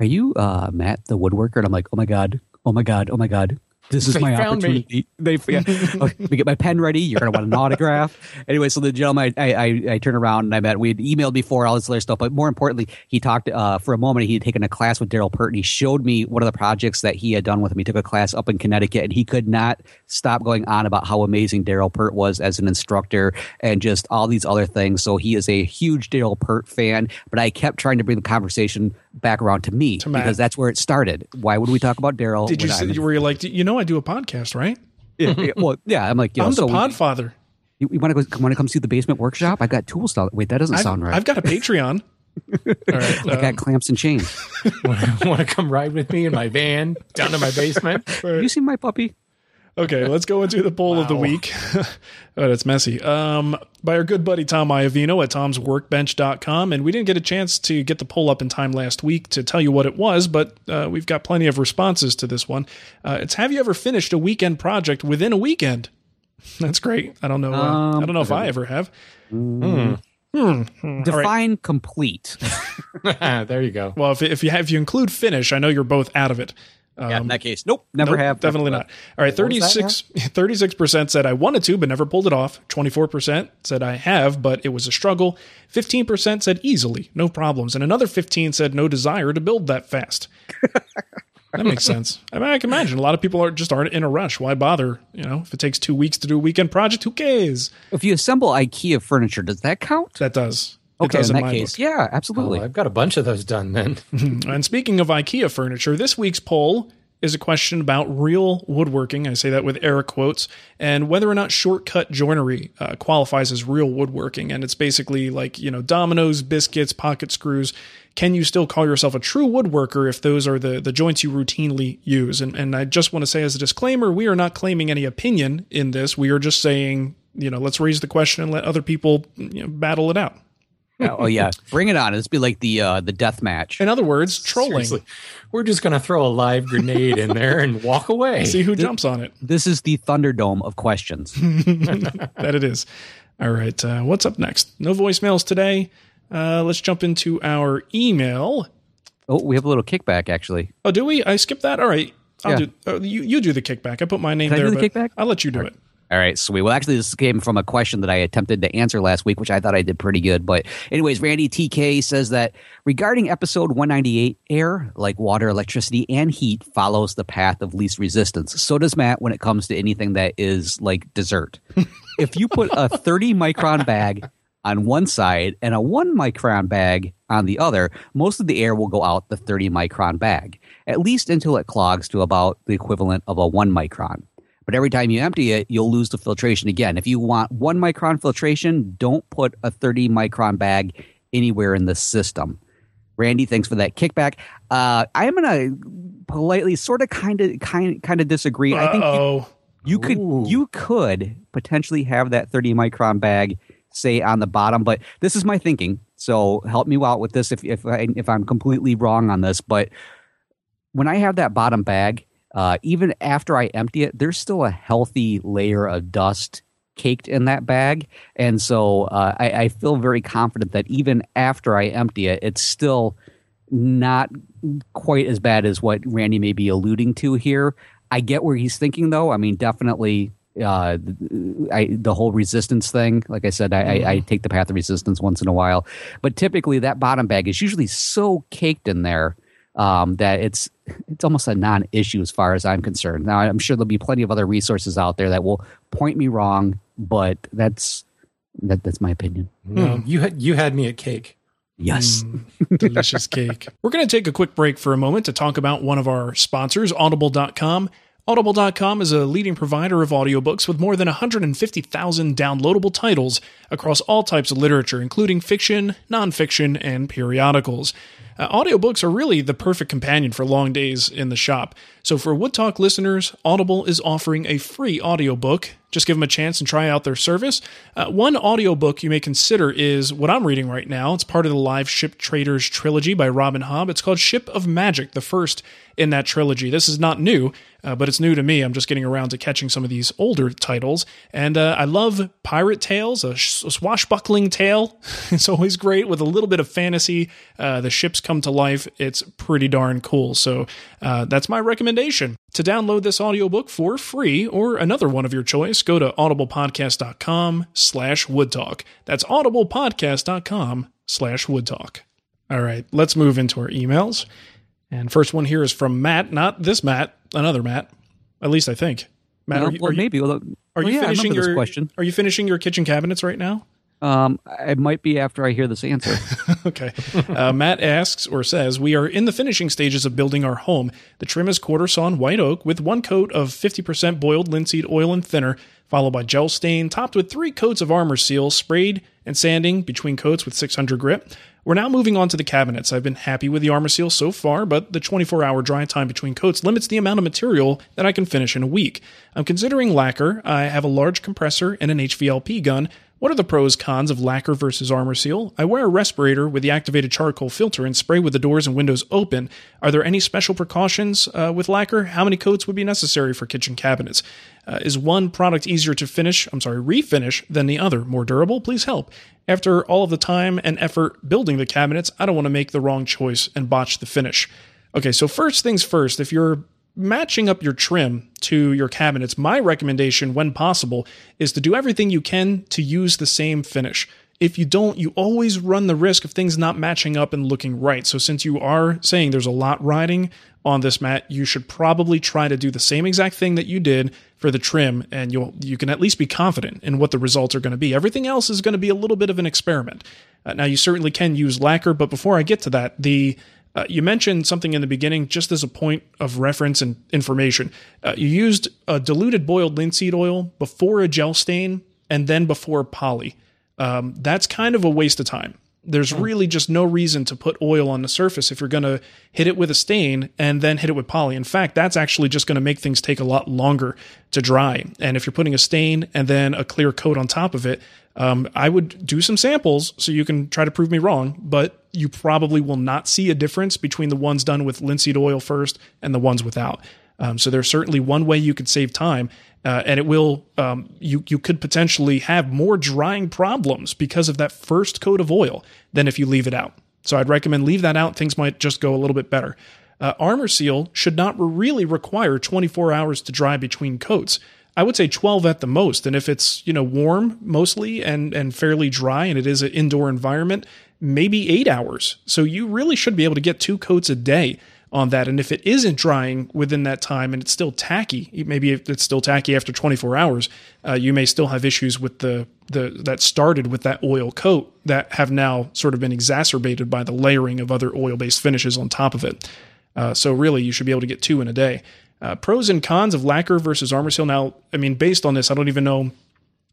are you uh, Matt the woodworker? And I'm like, oh my god, oh my god, oh my god. This is They my me. opportunity. They, yeah. okay, let me get my pen ready. You're gonna want an autograph. Anyway, so the gentleman, I, I, I turned around and I met. We had emailed before all this other stuff, but more importantly, he talked uh, for a moment. He had taken a class with Darrell Peart, and he showed me one of the projects that he had done with him. He took a class up in Connecticut, and he could not stop going on about how amazing Darrell Peart was as an instructor and just all these other things. So he is a huge Darrell Peart fan. But I kept trying to bring the conversation back around to me To because that's where it started. Why would we talk about Darrell? did you? I'm were you like, you know, I do a podcast, right? yeah, yeah, well, yeah, I'm like, you know, I'm the so Podfather. you, you want to go? Want to come see the basement workshop? I've got tools. Down. Wait, that doesn't I've, sound right. I've got a Patreon. All right. I um, got clamps and chains. Want to come ride with me in my van down to my basement? Have you seen my puppy? Okay, let's go into the poll of the week. oh, that's messy. Um, by our good buddy Tom Iovino at tomsworkbench.com. And we didn't get a chance to get the poll up in time last week to tell you what it was, but uh, we've got plenty of responses to this one. Uh, it's Have you ever finished a weekend project within a weekend? That's great. I don't know. Uh, Um, I don't know if I ever have. Define complete. there you go. Well, if, if you have, if you include finish, I know you're both out of it. Yeah, in um, that case, nope, never Nope, have. Definitely not. All right, What was that 36 percent said I wanted to but never pulled it off. Twenty four percent said I have, but it was a struggle. Fifteen percent said easily, no problems, and another fifteen said no desire to build that fast. that makes sense. I mean, I can imagine a lot of people are just aren't in a rush. Why bother? You know, if it takes two weeks to do a weekend project, who cares? If you assemble IKEA furniture, does that count? That does. It Okay, does in in that case, book. yeah, Oh, absolutely. I've got a bunch of those done then. And speaking of IKEA furniture, this week's poll is a question about real woodworking. I say that with air quotes, and whether or not shortcut joinery uh, qualifies as real woodworking. And it's basically like, you know, dominoes, biscuits, pocket screws. Can you still call yourself a true woodworker if those are the, the joints you routinely use? And, and I just want to say as a disclaimer, we are not claiming any opinion in this. We are just saying, you know, let's raise the question and let other people you know, battle it out. Oh yeah, bring it on. It's be like the uh, the death match. In other words, trolling. Seriously. We're just going to throw a live grenade in there and walk away. See who jumps on it. This is the Thunderdome of questions. that it is. All right. Uh, what's up next? No voicemails today. Uh, let's jump into our email. oh, we have a little kickback actually. Oh, do we? I skipped that. All right. I'll Yeah. do. Uh, you you do the kickback. I put my name Can I there. do the but kickback? I'll let you do it. All right, sweet. Well, actually, this came from a question that I attempted to answer last week, which I thought I did pretty good. But, anyways, Randy TK says that regarding episode 198, air, like water, electricity, and heat, follows the path of least resistance. So does Matt when it comes to anything that is like dessert. if you put a 30 micron bag on one side and a one micron bag on the other, most of the air will go out the 30 micron bag, at least until it clogs to about the equivalent of a one micron. But every time you empty it, you'll lose the filtration again. If you want one micron filtration, don't put a 30 micron bag anywhere in the system. Randy, thanks for that kickback. Uh, I am gonna politely, sort of, kind of, kind, kind of disagree. I think you, you could, you could potentially have that 30 micron bag say on the bottom, but this is my thinking. So help me out with this if if I, if I'm completely wrong on this. But when I have that bottom bag, uh, even after I empty it, there's still a healthy layer of dust caked in that bag, and so uh, I, I feel very confident that even after I empty it, it's still not quite as bad as what Randy may be alluding to here. I get where he's thinking, though. I mean, definitely. Uh, I, the whole resistance thing, like I said, I, I, I take the path of resistance once in a while, but typically that bottom bag is usually so caked in there um, that it's it's almost a non-issue as far as I'm concerned. Now, I'm sure there'll be plenty of other resources out there that will point me wrong, but that's that, that's my opinion. No, you had you had me at cake. Yes. Mm, delicious cake. We're going to take a quick break for a moment to talk about one of our sponsors, Audible.com. Audible.com is a leading provider of audiobooks with more than 150,000 downloadable titles across all types of literature, including fiction, nonfiction, and periodicals. Uh, audiobooks are really the perfect companion for long days in the shop. So for Wood Talk listeners, Audible is offering a free audiobook. Just give them a chance and try out their service. Uh, one audiobook you may consider is what I'm reading right now. It's part of the Liveship Traders trilogy by Robin Hobb. It's called Ship of Magic, the first in that trilogy. This is not new, uh, but it's new to me. I'm just getting around to catching some of these older titles. And uh, I love pirate tales, a, sh- a swashbuckling tale. it's always great with a little bit of fantasy. Uh, the ships come to life. It's pretty darn cool. So uh, that's my recommendation. To download this audiobook for free or another one of your choice, go to audiblepodcast.com slash woodtalk. That's audiblepodcast.com slash woodtalk. All right, let's move into our emails. And first one here is from Matt, not this Matt, another Matt. At least I think. Matt, Well, are you, well, are you, maybe. Well, are you yeah, finishing your question? Are you finishing your kitchen cabinets right now? Um, it might be after I hear this answer. okay. Uh, Matt asks or says, We are in the finishing stages of building our home. The trim is quarter sawn white oak with one coat of 50% boiled linseed oil and thinner, followed by gel stain, topped with three coats of Arm-R-Seal, sprayed and sanding between coats with 600 grit. We're now moving on to the cabinets. I've been happy with the Arm-R-Seal so far, but the 24 hour dry time between coats limits the amount of material that I can finish in a week. I'm considering lacquer. I have a large compressor and an HVLP gun. What are the pros cons of lacquer versus Arm-R-Seal? I wear a respirator with the activated charcoal filter and spray with the doors and windows open. Are there any special precautions uh, with lacquer? How many coats would be necessary for kitchen cabinets? Uh, is one product easier to finish, I'm sorry, refinish than the other? More durable? Please help. After all of the time and effort building the cabinets, I don't want to make the wrong choice and botch the finish. Okay, so first things first, if you're matching up your trim to your cabinets, my recommendation, when possible, is to do everything you can to use the same finish. If you don't, you always run the risk of things not matching up and looking right. So, since you are saying there's a lot riding on this mat, you should probably try to do the same exact thing that you did for the trim, and you'll you can at least be confident in what the results are going to be. Everything else is going to be a little bit of an experiment. Uh, now, you certainly can use lacquer, but before I get to that, the uh, you mentioned something in the beginning, just as a point of reference and information. Uh, you used a diluted boiled linseed oil before a gel stain and then before poly. Um, that's kind of a waste of time. There's Hmm. really just no reason to put oil on the surface if you're going to hit it with a stain and then hit it with poly. In fact, that's actually just going to make things take a lot longer to dry. And if you're putting a stain and then a clear coat on top of it, um, I would do some samples so you can try to prove me wrong, but you probably will not see a difference between the ones done with linseed oil first and the ones without. Um, so there's certainly one way you could save time, uh, and it will. Um, you you could potentially have more drying problems because of that first coat of oil than if you leave it out. So I'd recommend leave that out. Things might just go a little bit better. Uh, Arm-R-Seal should not really require 24 hours to dry between coats. I would say 12 at the most. And if it's, you know, warm mostly and, and fairly dry and it is an indoor environment, maybe eight hours. So you really should be able to get two coats a day on that. And if it isn't drying within that time and it's still tacky, maybe if it's still tacky after 24 hours, uh, you may still have issues with the, the that started with that oil coat that have now sort of been exacerbated by the layering of other oil based finishes on top of it. Uh, so really, you should be able to get two in a day. Uh, pros and cons of lacquer versus Arm-R-Seal. Now, I mean, based on this, I don't even know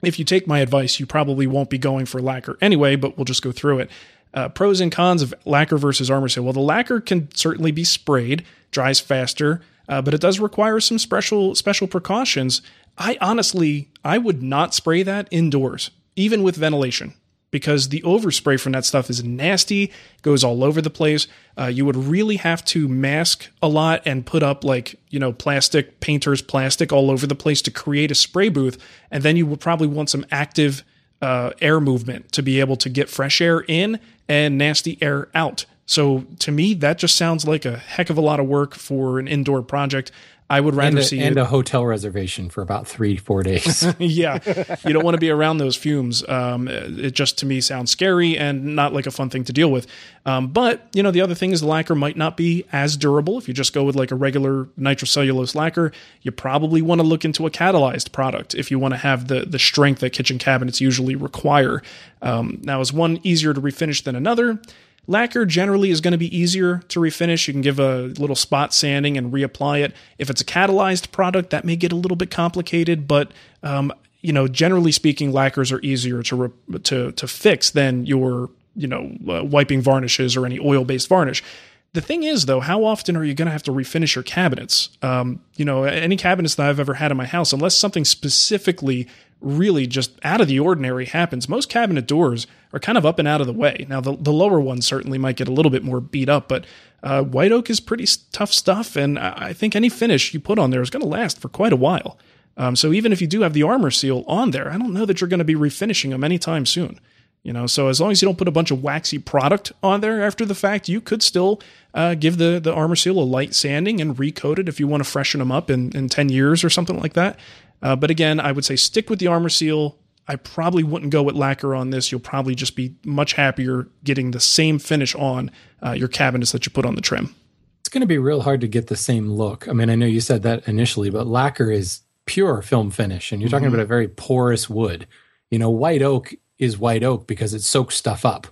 if you take my advice, you probably won't be going for lacquer anyway, but we'll just go through it. Uh, pros and cons of lacquer versus Arm-R-Seal. Well, the lacquer can certainly be sprayed, dries faster, uh, but it does require some special special precautions. I honestly, I would not spray that indoors, even with ventilation, because the overspray from that stuff is nasty, goes all over the place. Uh, you would really have to mask a lot and put up like you know plastic painters plastic all over the place to create a spray booth, and then you would probably want some active uh, air movement to be able to get fresh air in and nasty air out. So to me, that just sounds like a heck of a lot of work for an indoor project. I would rather and a, see and a hotel reservation for about three, four days. yeah, you don't want to be around those fumes. Um, it just to me sounds scary and not like a fun thing to deal with. Um, but you know, the other thing is the lacquer might not be as durable. If you just go with like a regular nitrocellulose lacquer, you probably want to look into a catalyzed product if you want to have the the strength that kitchen cabinets usually require. Um, now, is one easier to refinish than another? Lacquer generally is going to be easier to refinish. You can give a little spot sanding and reapply it. If it's a catalyzed product, that may get a little bit complicated, but um, you know, generally speaking, lacquers are easier to re- to to fix than your you know uh, wiping varnishes or any oil based varnish. The thing is, though, how often are you going to have to refinish your cabinets? Um, you know, any cabinets that I've ever had in my house, unless something specifically really just out of the ordinary happens, most cabinet doors are kind of up and out of the way. Now, the, the lower ones certainly might get a little bit more beat up, but uh, white oak is pretty tough stuff, and I I think any finish you put on there is going to last for quite a while. Um, so even if you do have the Arm-R-Seal on there, I don't know that you're going to be refinishing them anytime soon. You know, so as long as you don't put a bunch of waxy product on there after the fact, you could still uh, give the the Arm-R-Seal a light sanding and recoat it if you want to freshen them up in, in 10 years or something like that. Uh, but again, I would say stick with the Arm-R-Seal. I probably wouldn't go with lacquer on this. You'll probably just be much happier getting the same finish on uh, your cabinets that you put on the trim. it's going to be real hard to get the same look. I mean, I know you said that initially, but lacquer is pure film finish, and you're talking about a very porous wood. You know, white oak is white oak because it soaks stuff up.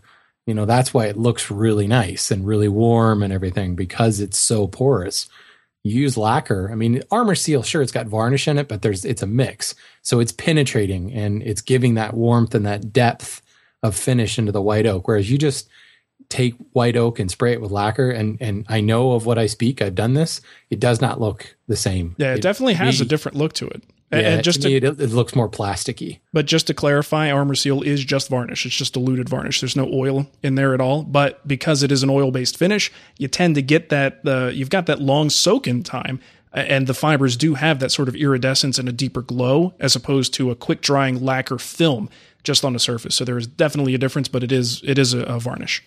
You know, that's why it looks really nice and really warm and everything because it's so porous. You use lacquer. I mean, Arm-R-Seal, sure, it's got varnish in it, but there's it's a mix, so it's penetrating and it's giving that warmth and that depth of finish into the white oak. Whereas you just take white oak and spray it with lacquer and and I know of what I speak. I've done this. It does not look the same. Yeah, it, definitely has a different look to it. And- Yeah, and just to to, me, it, it looks more plasticky. But just to clarify, Arm-R-Seal is just varnish. It's just diluted varnish. There's no oil in there at all. But because it is an oil-based finish, you tend to get that. Uh, you've got that long soak-in time, and the fibers do have that sort of iridescence and a deeper glow, as opposed to a quick-drying lacquer film just on the surface. So there is definitely a difference, but it is it is a, a varnish.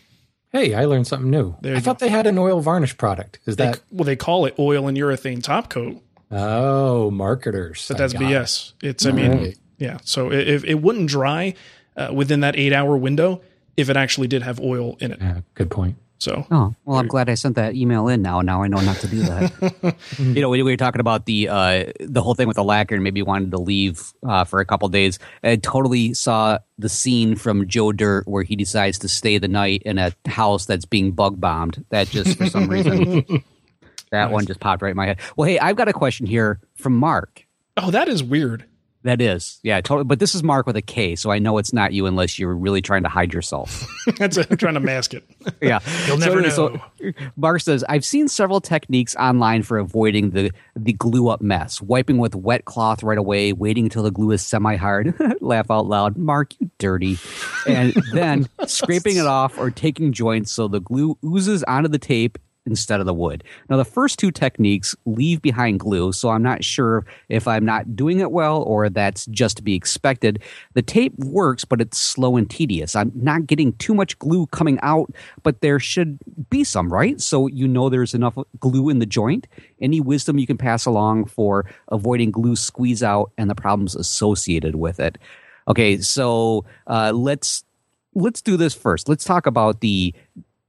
Hey, I learned something new. I you thought they had an oil varnish product. Is They, that well, they call it oil and urethane top coat, oh marketers? but I that's it. BS. It's I mean, Right. yeah. So it, it, it wouldn't dry uh, within that eight-hour window if it actually did have oil in it. Yeah, good point. So Oh, well, I'm glad I sent that email in now. Now I know not to do that. you know, we we were talking about the uh, the whole thing with the lacquer and maybe wanted to leave uh, for a couple days. I totally saw the scene from Joe Dirt where he decides to stay the night in a house that's being bug bombed. That just for some reason, that one just popped right in my head. Well, hey, I've got a question here from Mark. Oh, that is weird. That is, yeah, totally. But this is Mark with a K, so I know it's not you unless you're really trying to hide yourself. That's it. I'm trying to mask it. yeah, You'll never know. So, Mark says, "I've seen several techniques online for avoiding the the glue up mess. Wiping with wet cloth right away, waiting until the glue is semi hard. Laugh out loud, Mark, you dirty. And then scraping it off or taking joints so the glue oozes onto the tape instead of the wood. Now, the first two techniques leave behind glue, so I'm not sure if I'm not doing it well or that's just to be expected. The tape works, but it's slow and tedious. I'm not getting too much glue coming out, but there should be some, right? So you know there's enough glue in the joint. Any wisdom you can pass along for avoiding glue squeeze out and the problems associated with it. Okay, so uh, let's let's do this first. Let's talk about the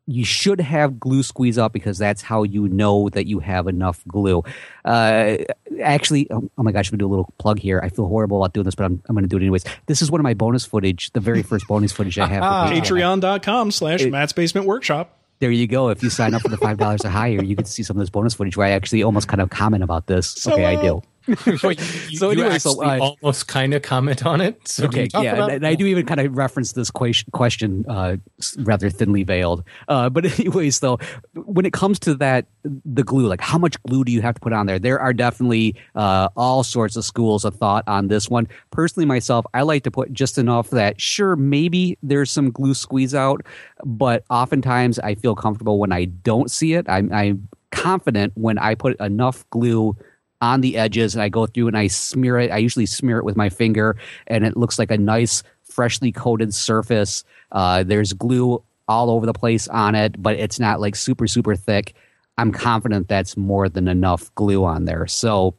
you should have glue squeeze up because that's how you know that you have enough glue. Uh, actually, oh, oh, my gosh, I'm gonna do a little plug here. I feel horrible about doing this, but I'm, I'm gonna do it anyways. This is one of my bonus footage, the very first bonus footage I have. Patreon.com slash Matt's Basement Workshop. There you go. If you sign up for the five dollars or higher, you get to see some of this bonus footage where I actually almost kind of comment about this. So, okay, I do. so, you, so anyway, you so uh, almost kind of comment on it. So okay, yeah, and, I do even kind of reference this question, uh, rather thinly veiled. Uh, but anyways, though, when it comes to that, the glue, like how much glue do you have to put on there? There are definitely uh, all sorts of schools of thought on this one. Personally, myself, I like to put just enough that sure, maybe there's some glue squeeze out, but oftentimes I feel comfortable when I don't see it. I'm, I'm confident when I put enough glue on the edges and I go through and I smear it. I usually smear it with my finger and it looks like a nice, freshly coated surface. Uh, there's glue all over the place on it, but it's not like super, super thick. I'm confident that's more than enough glue on there. So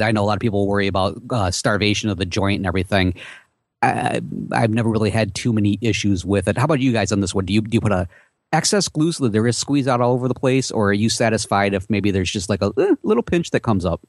I know a lot of people worry about uh, starvation of the joint and everything. I, have never really had too many issues with it. How about you guys on this one? Do you do you put a excess glue so that there is squeeze out all over the place, or are you satisfied if maybe there's just like a eh, little pinch that comes up?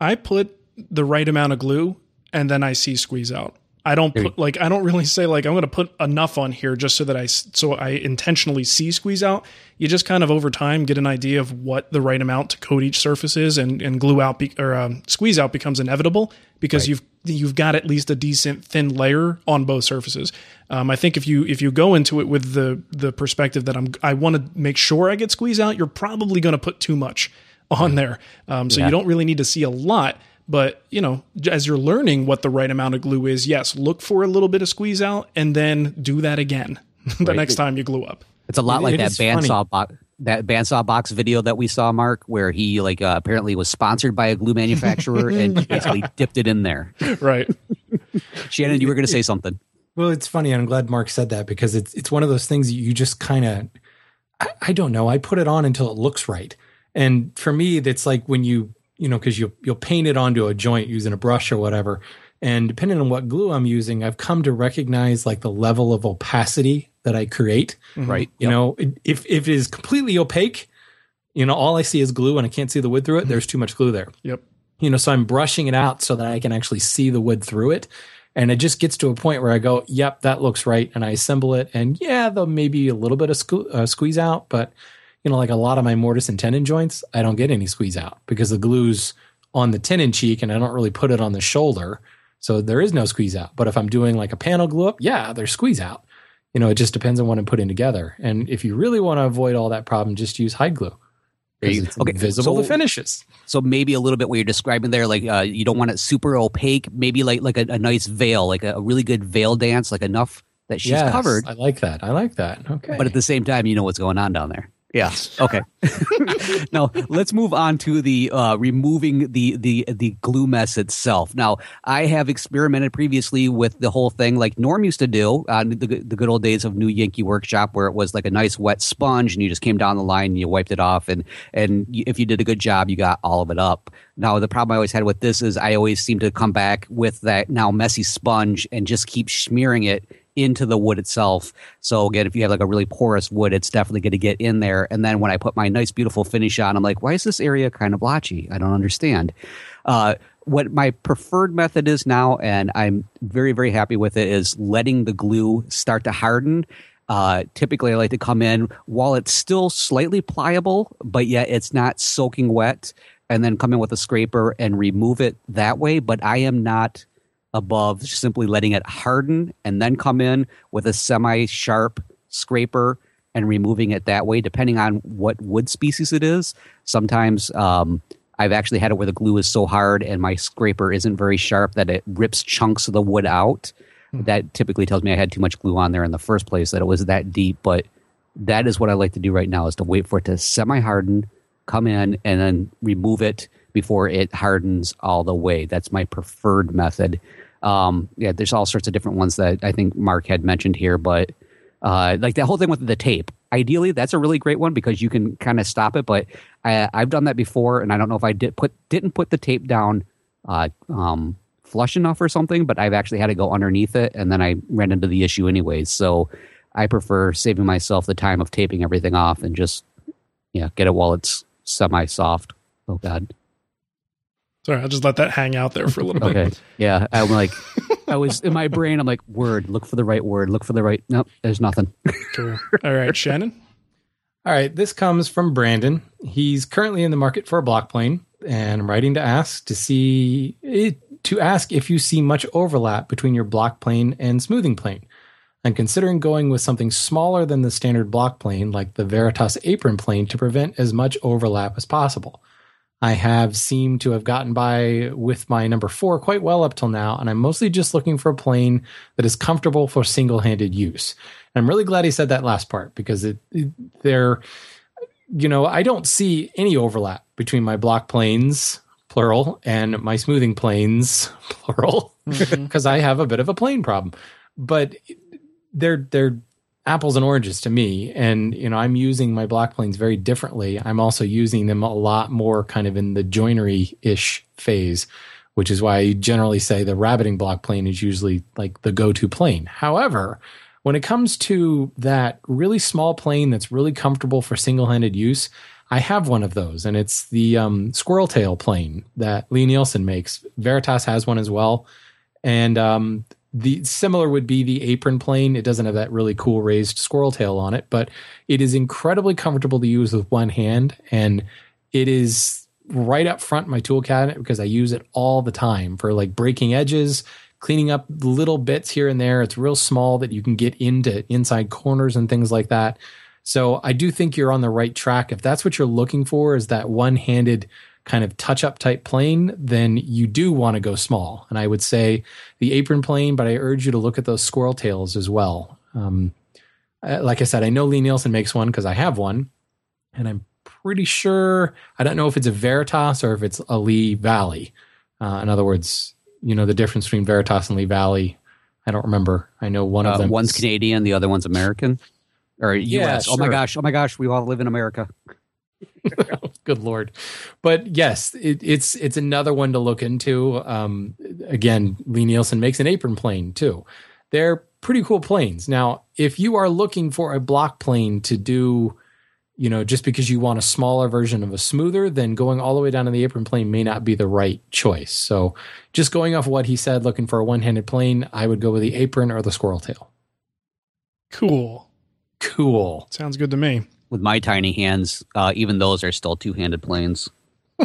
I put the right amount of glue and then I see squeeze out. I don't put like I don't really say like I'm going to put enough on here just so that I so I intentionally see squeeze out. You just kind of over time get an idea of what the right amount to coat each surface is, and and glue out be, or um, squeeze out becomes inevitable because right. you've you've got at least a decent thin layer on both surfaces. Um, I think if you if you go into it with the the perspective that I'm I want to make sure I get squeeze out, you're probably going to put too much on there. Um, so yeah. you don't really need to see a lot but, you know, as you're learning what the right amount of glue is, yes, look for a little bit of squeeze out and then do that again the right. next time you glue up. It's a lot it, like it that bandsaw box that bandsaw box video that we saw, Mark, where he like uh, apparently was sponsored by a glue manufacturer and yeah. basically dipped it in there. Right. Shannon, you were going to say something. Well, it's funny, I'm glad Mark said that because it's it's one of those things you just kind of I, I don't know. I put it on until it looks right, and for me, that's like when you you know, because you'll you'll paint it onto a joint using a brush or whatever. And depending on what glue I'm using, I've come to recognize like the level of opacity that I create. Mm-hmm. Right. You yep. know, if if it is completely opaque, you know, all I see is glue and I can't see the wood through it. Mm-hmm. There's too much glue there. Yep. You know, so I'm brushing it out so that I can actually see the wood through it. And it just gets to a point where I go, yep, that looks right. And I assemble it. And yeah, there'll maybe a little bit of sque- uh, squeeze out, but you know, like a lot of my mortise and tenon joints, I don't get any squeeze out because the glue's on the tenon cheek and I don't really put it on the shoulder. So there is no squeeze out. But if I'm doing like a panel glue up, yeah, there's squeeze out. You know, it just depends on what I'm putting together. And if you really want to avoid all that problem, just use hide glue. It's okay, visible so, finishes. So maybe a little bit what you're describing there, like uh, you don't want it super opaque. Maybe like like a, a nice veil, like a, a, really good veil dance, like enough that she's yes, covered. I like that. I like that. Okay. But at the same time, you know what's going on down there. Yeah. Okay. now let's move on to the uh, removing the the the glue mess itself. Now I have experimented previously with the whole thing like Norm used to do uh, the the good old days of New Yankee Workshop, where it was like a nice wet sponge and you just came down the line and you wiped it off, and and if you did a good job, you got all of it up. Now the problem I always had with this is I always seem to come back with that now messy sponge and just keep smearing it into the wood itself. So again, if you have like a really porous wood, it's definitely going to get in there. And then when I put my nice, beautiful finish on, I'm like, why is this area kind of blotchy? I don't understand. Uh, what my preferred method is now, and I'm very, very happy with it, is letting the glue start to harden. Uh, typically, I like to come in while it's still slightly pliable, but yet it's not soaking wet and then come in with a scraper and remove it that way. But I am not above simply letting it harden and then come in with a semi sharp scraper and removing it that way, depending on what wood species it is. Sometimes um, I've actually had it where the glue is so hard and my scraper isn't very sharp that it rips chunks of the wood out. Hmm. That typically tells me I had too much glue on there in the first place, that it was that deep. But that is what I like to do right now is to wait for it to semi harden, come in, and then remove it before it hardens all the way. That's my preferred method. Um, yeah, there's all sorts of different ones that I think Mark had mentioned here, but uh, like that whole thing with the tape. Ideally, that's a really great one because you can kind of stop it. But I, have done that before, and I don't know if I did put didn't put the tape down uh, um, flush enough or something. But I've actually had to go underneath it, and then I ran into the issue anyways. So I prefer saving myself the time of taping everything off and just yeah get it while it's semi soft. Oh God. Sorry, I'll just let that hang out there for a little bit. Okay. Yeah. I'm like, I was in my brain, I'm like, word, look for the right word, look for the right. Nope, there's nothing. cool. All right, Shannon. All right. This comes from Brandon. He's currently in the market for a block plane and I'm writing to ask to see it, to ask if you see much overlap between your block plane and smoothing plane. I'm considering going with something smaller than the standard block plane, like the Veritas apron plane, to prevent as much overlap as possible. I have seemed to have gotten by with my number four quite well up till now, and I'm mostly just looking for a plane that is comfortable for single handed use. And I'm really glad he said that last part because it, it there, you know, I don't see any overlap between my block planes, plural, and my smoothing planes, plural, because mm-hmm. I have a bit of a plane problem. But they're they're apples and oranges to me. And, you know, I'm using my block planes very differently. I'm also using them a lot more kind of in the joinery ish phase, which is why I generally say the rabbeting block plane is usually like the go to plane. However, when it comes to that really small plane that's really comfortable for single handed use, I have one of those, and it's the um, squirrel tail plane that Lie-Nielsen makes. Veritas has one as well. And um, the similar would be the apron plane. It doesn't have that really cool raised squirrel tail on it, but it is incredibly comfortable to use with one hand. And it is right up front in my tool cabinet because I use it all the time for like breaking edges, cleaning up little bits here and there. It's real small that you can get into inside corners and things like that. So I do think you're on the right track. If that's what you're looking for, is that one handed kind of touch up type plane, then you do want to go small. And I would say the apron plane, but I urge you to look at those squirrel tails as well. Um, uh, like I said, I know Lie-Nielsen makes one because I have one, and I'm pretty sure I don't know if it's a Veritas or if it's a Lee Valley. Uh, in other words, you know the difference between Veritas and Lee Valley. I don't remember. I know one uh, of them. One's Canadian, the other one's American, or U.S. Yeah, sure. Oh my gosh! Oh my gosh! We all live in America. Good lord, but yes, it, it's it's another one to look into. Um, again, Lie-Nielsen makes an apron plane too. They're pretty cool planes. Now, if you are looking for a block plane to do, you know, just because you want a smaller version of a smoother, then going all the way down to the apron plane may not be the right choice. So, just going off what he said, looking for a one-handed plane, I would go with the apron or the squirrel tail. Cool. Cool. Sounds good to me with my tiny hands, uh, even those are still two handed planes.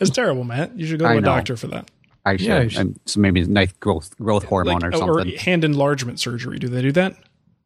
it's terrible, Matt. You should go to I a know. doctor for that. I should. Yeah, should. So maybe nice growth growth hormone like, or something. Or hand enlargement surgery. Do they do that?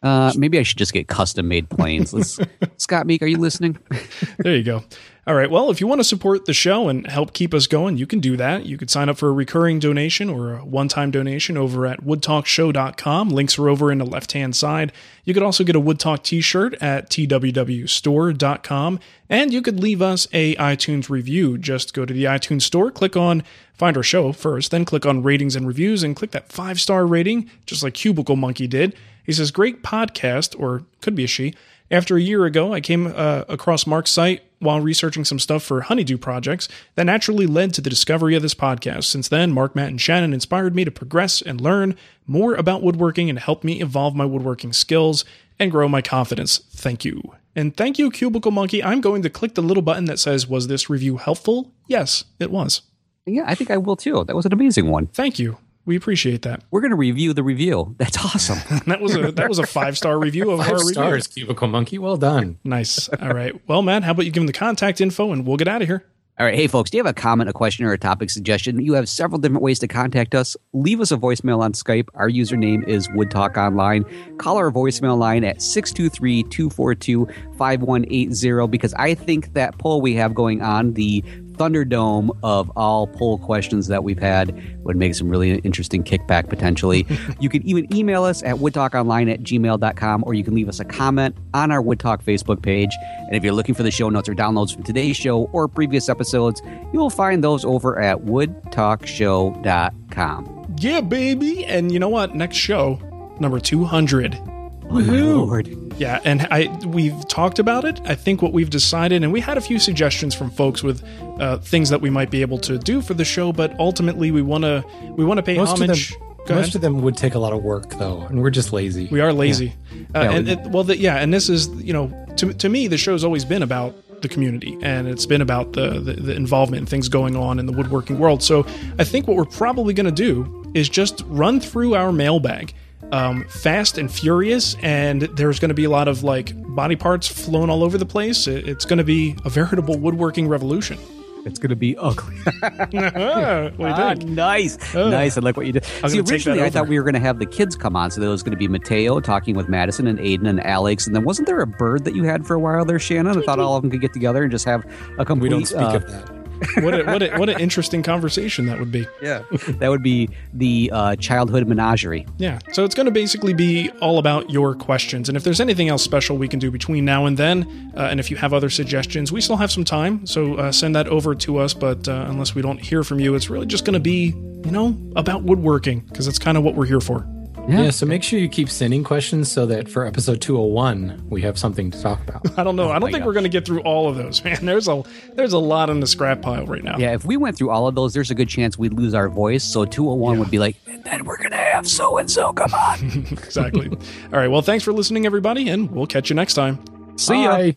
Uh, maybe I should just get custom made planes. Scott Meek, are you listening? there you go. All right. Well, if you want to support the show and help keep us going, you can do that. You could sign up for a recurring donation or a one time donation over at woodtalkshow.com. Links are over in the left hand side. You could also get a Woodtalk t shirt at twwstore.com. And you could leave us a iTunes review. Just go to the iTunes store, click on find our show first, then click on ratings and reviews and click that five star rating, just like Cubicle Monkey did. He says, Great podcast, or could be a she. After a year ago, I came uh, across Mark's site while researching some stuff for honeydew projects that naturally led to the discovery of this podcast. Since then, Mark, Matt, and Shannon inspired me to progress and learn more about woodworking and help me evolve my woodworking skills and grow my confidence. Thank you. And thank you, Cubicle Monkey. I'm going to click the little button that says, Was this review helpful? Yes, it was. Yeah, I think I will too. That was an amazing one. Thank you. We appreciate that. We're going to review the review. That's awesome. that was a that was a five star review of five our stars, review. Cubicle Monkey. Well done. Nice. All right. Well, Matt, how about you give him the contact info and we'll get out of here. All right. Hey, folks, do you have a comment, a question, or a topic suggestion? You have several different ways to contact us. Leave us a voicemail on Skype. Our username is Wood Talk Online. Call our voicemail line at 623 242 5180 because I think that poll we have going on, the Thunderdome of all poll questions that we've had would make some really interesting kickback potentially. you can even email us at woodtalkonline at gmail.com or you can leave us a comment on our Wood Talk Facebook page. And if you're looking for the show notes or downloads from today's show or previous episodes, you will find those over at woodtalkshow.com. Yeah, baby. And you know what? Next show, number 200. Oh. Yeah, and I we've talked about it. I think what we've decided, and we had a few suggestions from folks with uh, things that we might be able to do for the show, but ultimately we want to we want to pay Most of homage. them- Go Most ahead. of them would take a lot of work, though, and we're just lazy. We are lazy. Uh, Yeah, and we- it, well, the, yeah, and this is you know to to me the show's always been about the community and it's been about the, the the involvement and things going on in the woodworking world. So I think what we're probably going to do is just run through our mailbag. Um, fast and furious, and there's going to be a lot of like body parts flown all over the place. It- It's going to be a veritable woodworking revolution. It's going to be ugly. what do you Ah, think? nice, nice. I like what you did. I'm See, originally I thought we were going to have the kids come on, so there was going to be Mateo talking with Madison and Aiden and Alex, and then wasn't there a bird that you had for a while there, Shannon? I thought all of them could get together and just have a complete. we don't speak uh, of that. What a, what a, what an interesting conversation that would be. Yeah, that would be the uh, childhood menagerie. Yeah, so it's going to basically be all about your questions. And if there's anything else special we can do between now and then, uh, and if you have other suggestions, we still have some time. So uh, send that over to us. But uh, unless we don't hear from you, it's really just going to be, you know, about woodworking because that's kind of what we're here for. Yeah. so make sure you keep sending questions so that for episode 201, we have something to talk about. I don't know. Oh I don't my think we're going to get through all of those, man. There's a there's a lot in the scrap pile right now. Yeah, if we went through all of those, there's a good chance we'd lose our voice. So 201 would be like, and then we're going to have so and so come on. exactly. all right. Well, thanks for listening, everybody, and we'll catch you next time. See ya. This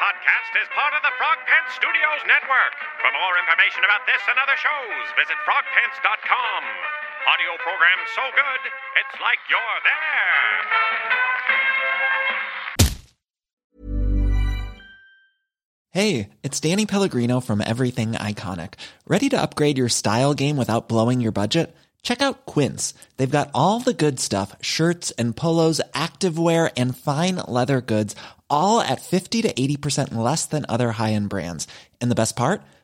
podcast is part of the Frog Pants Studios Network. For more information about this and other shows, visit frogpants.com. Audio program so good, it's like you're there. Hey, it's Danny Pellegrino from Everything Iconic. Ready to upgrade your style game without blowing your budget? Check out Quince. They've got all the good stuff shirts and polos, activewear, and fine leather goods, all at 50 to 80% less than other high end brands. And the best part?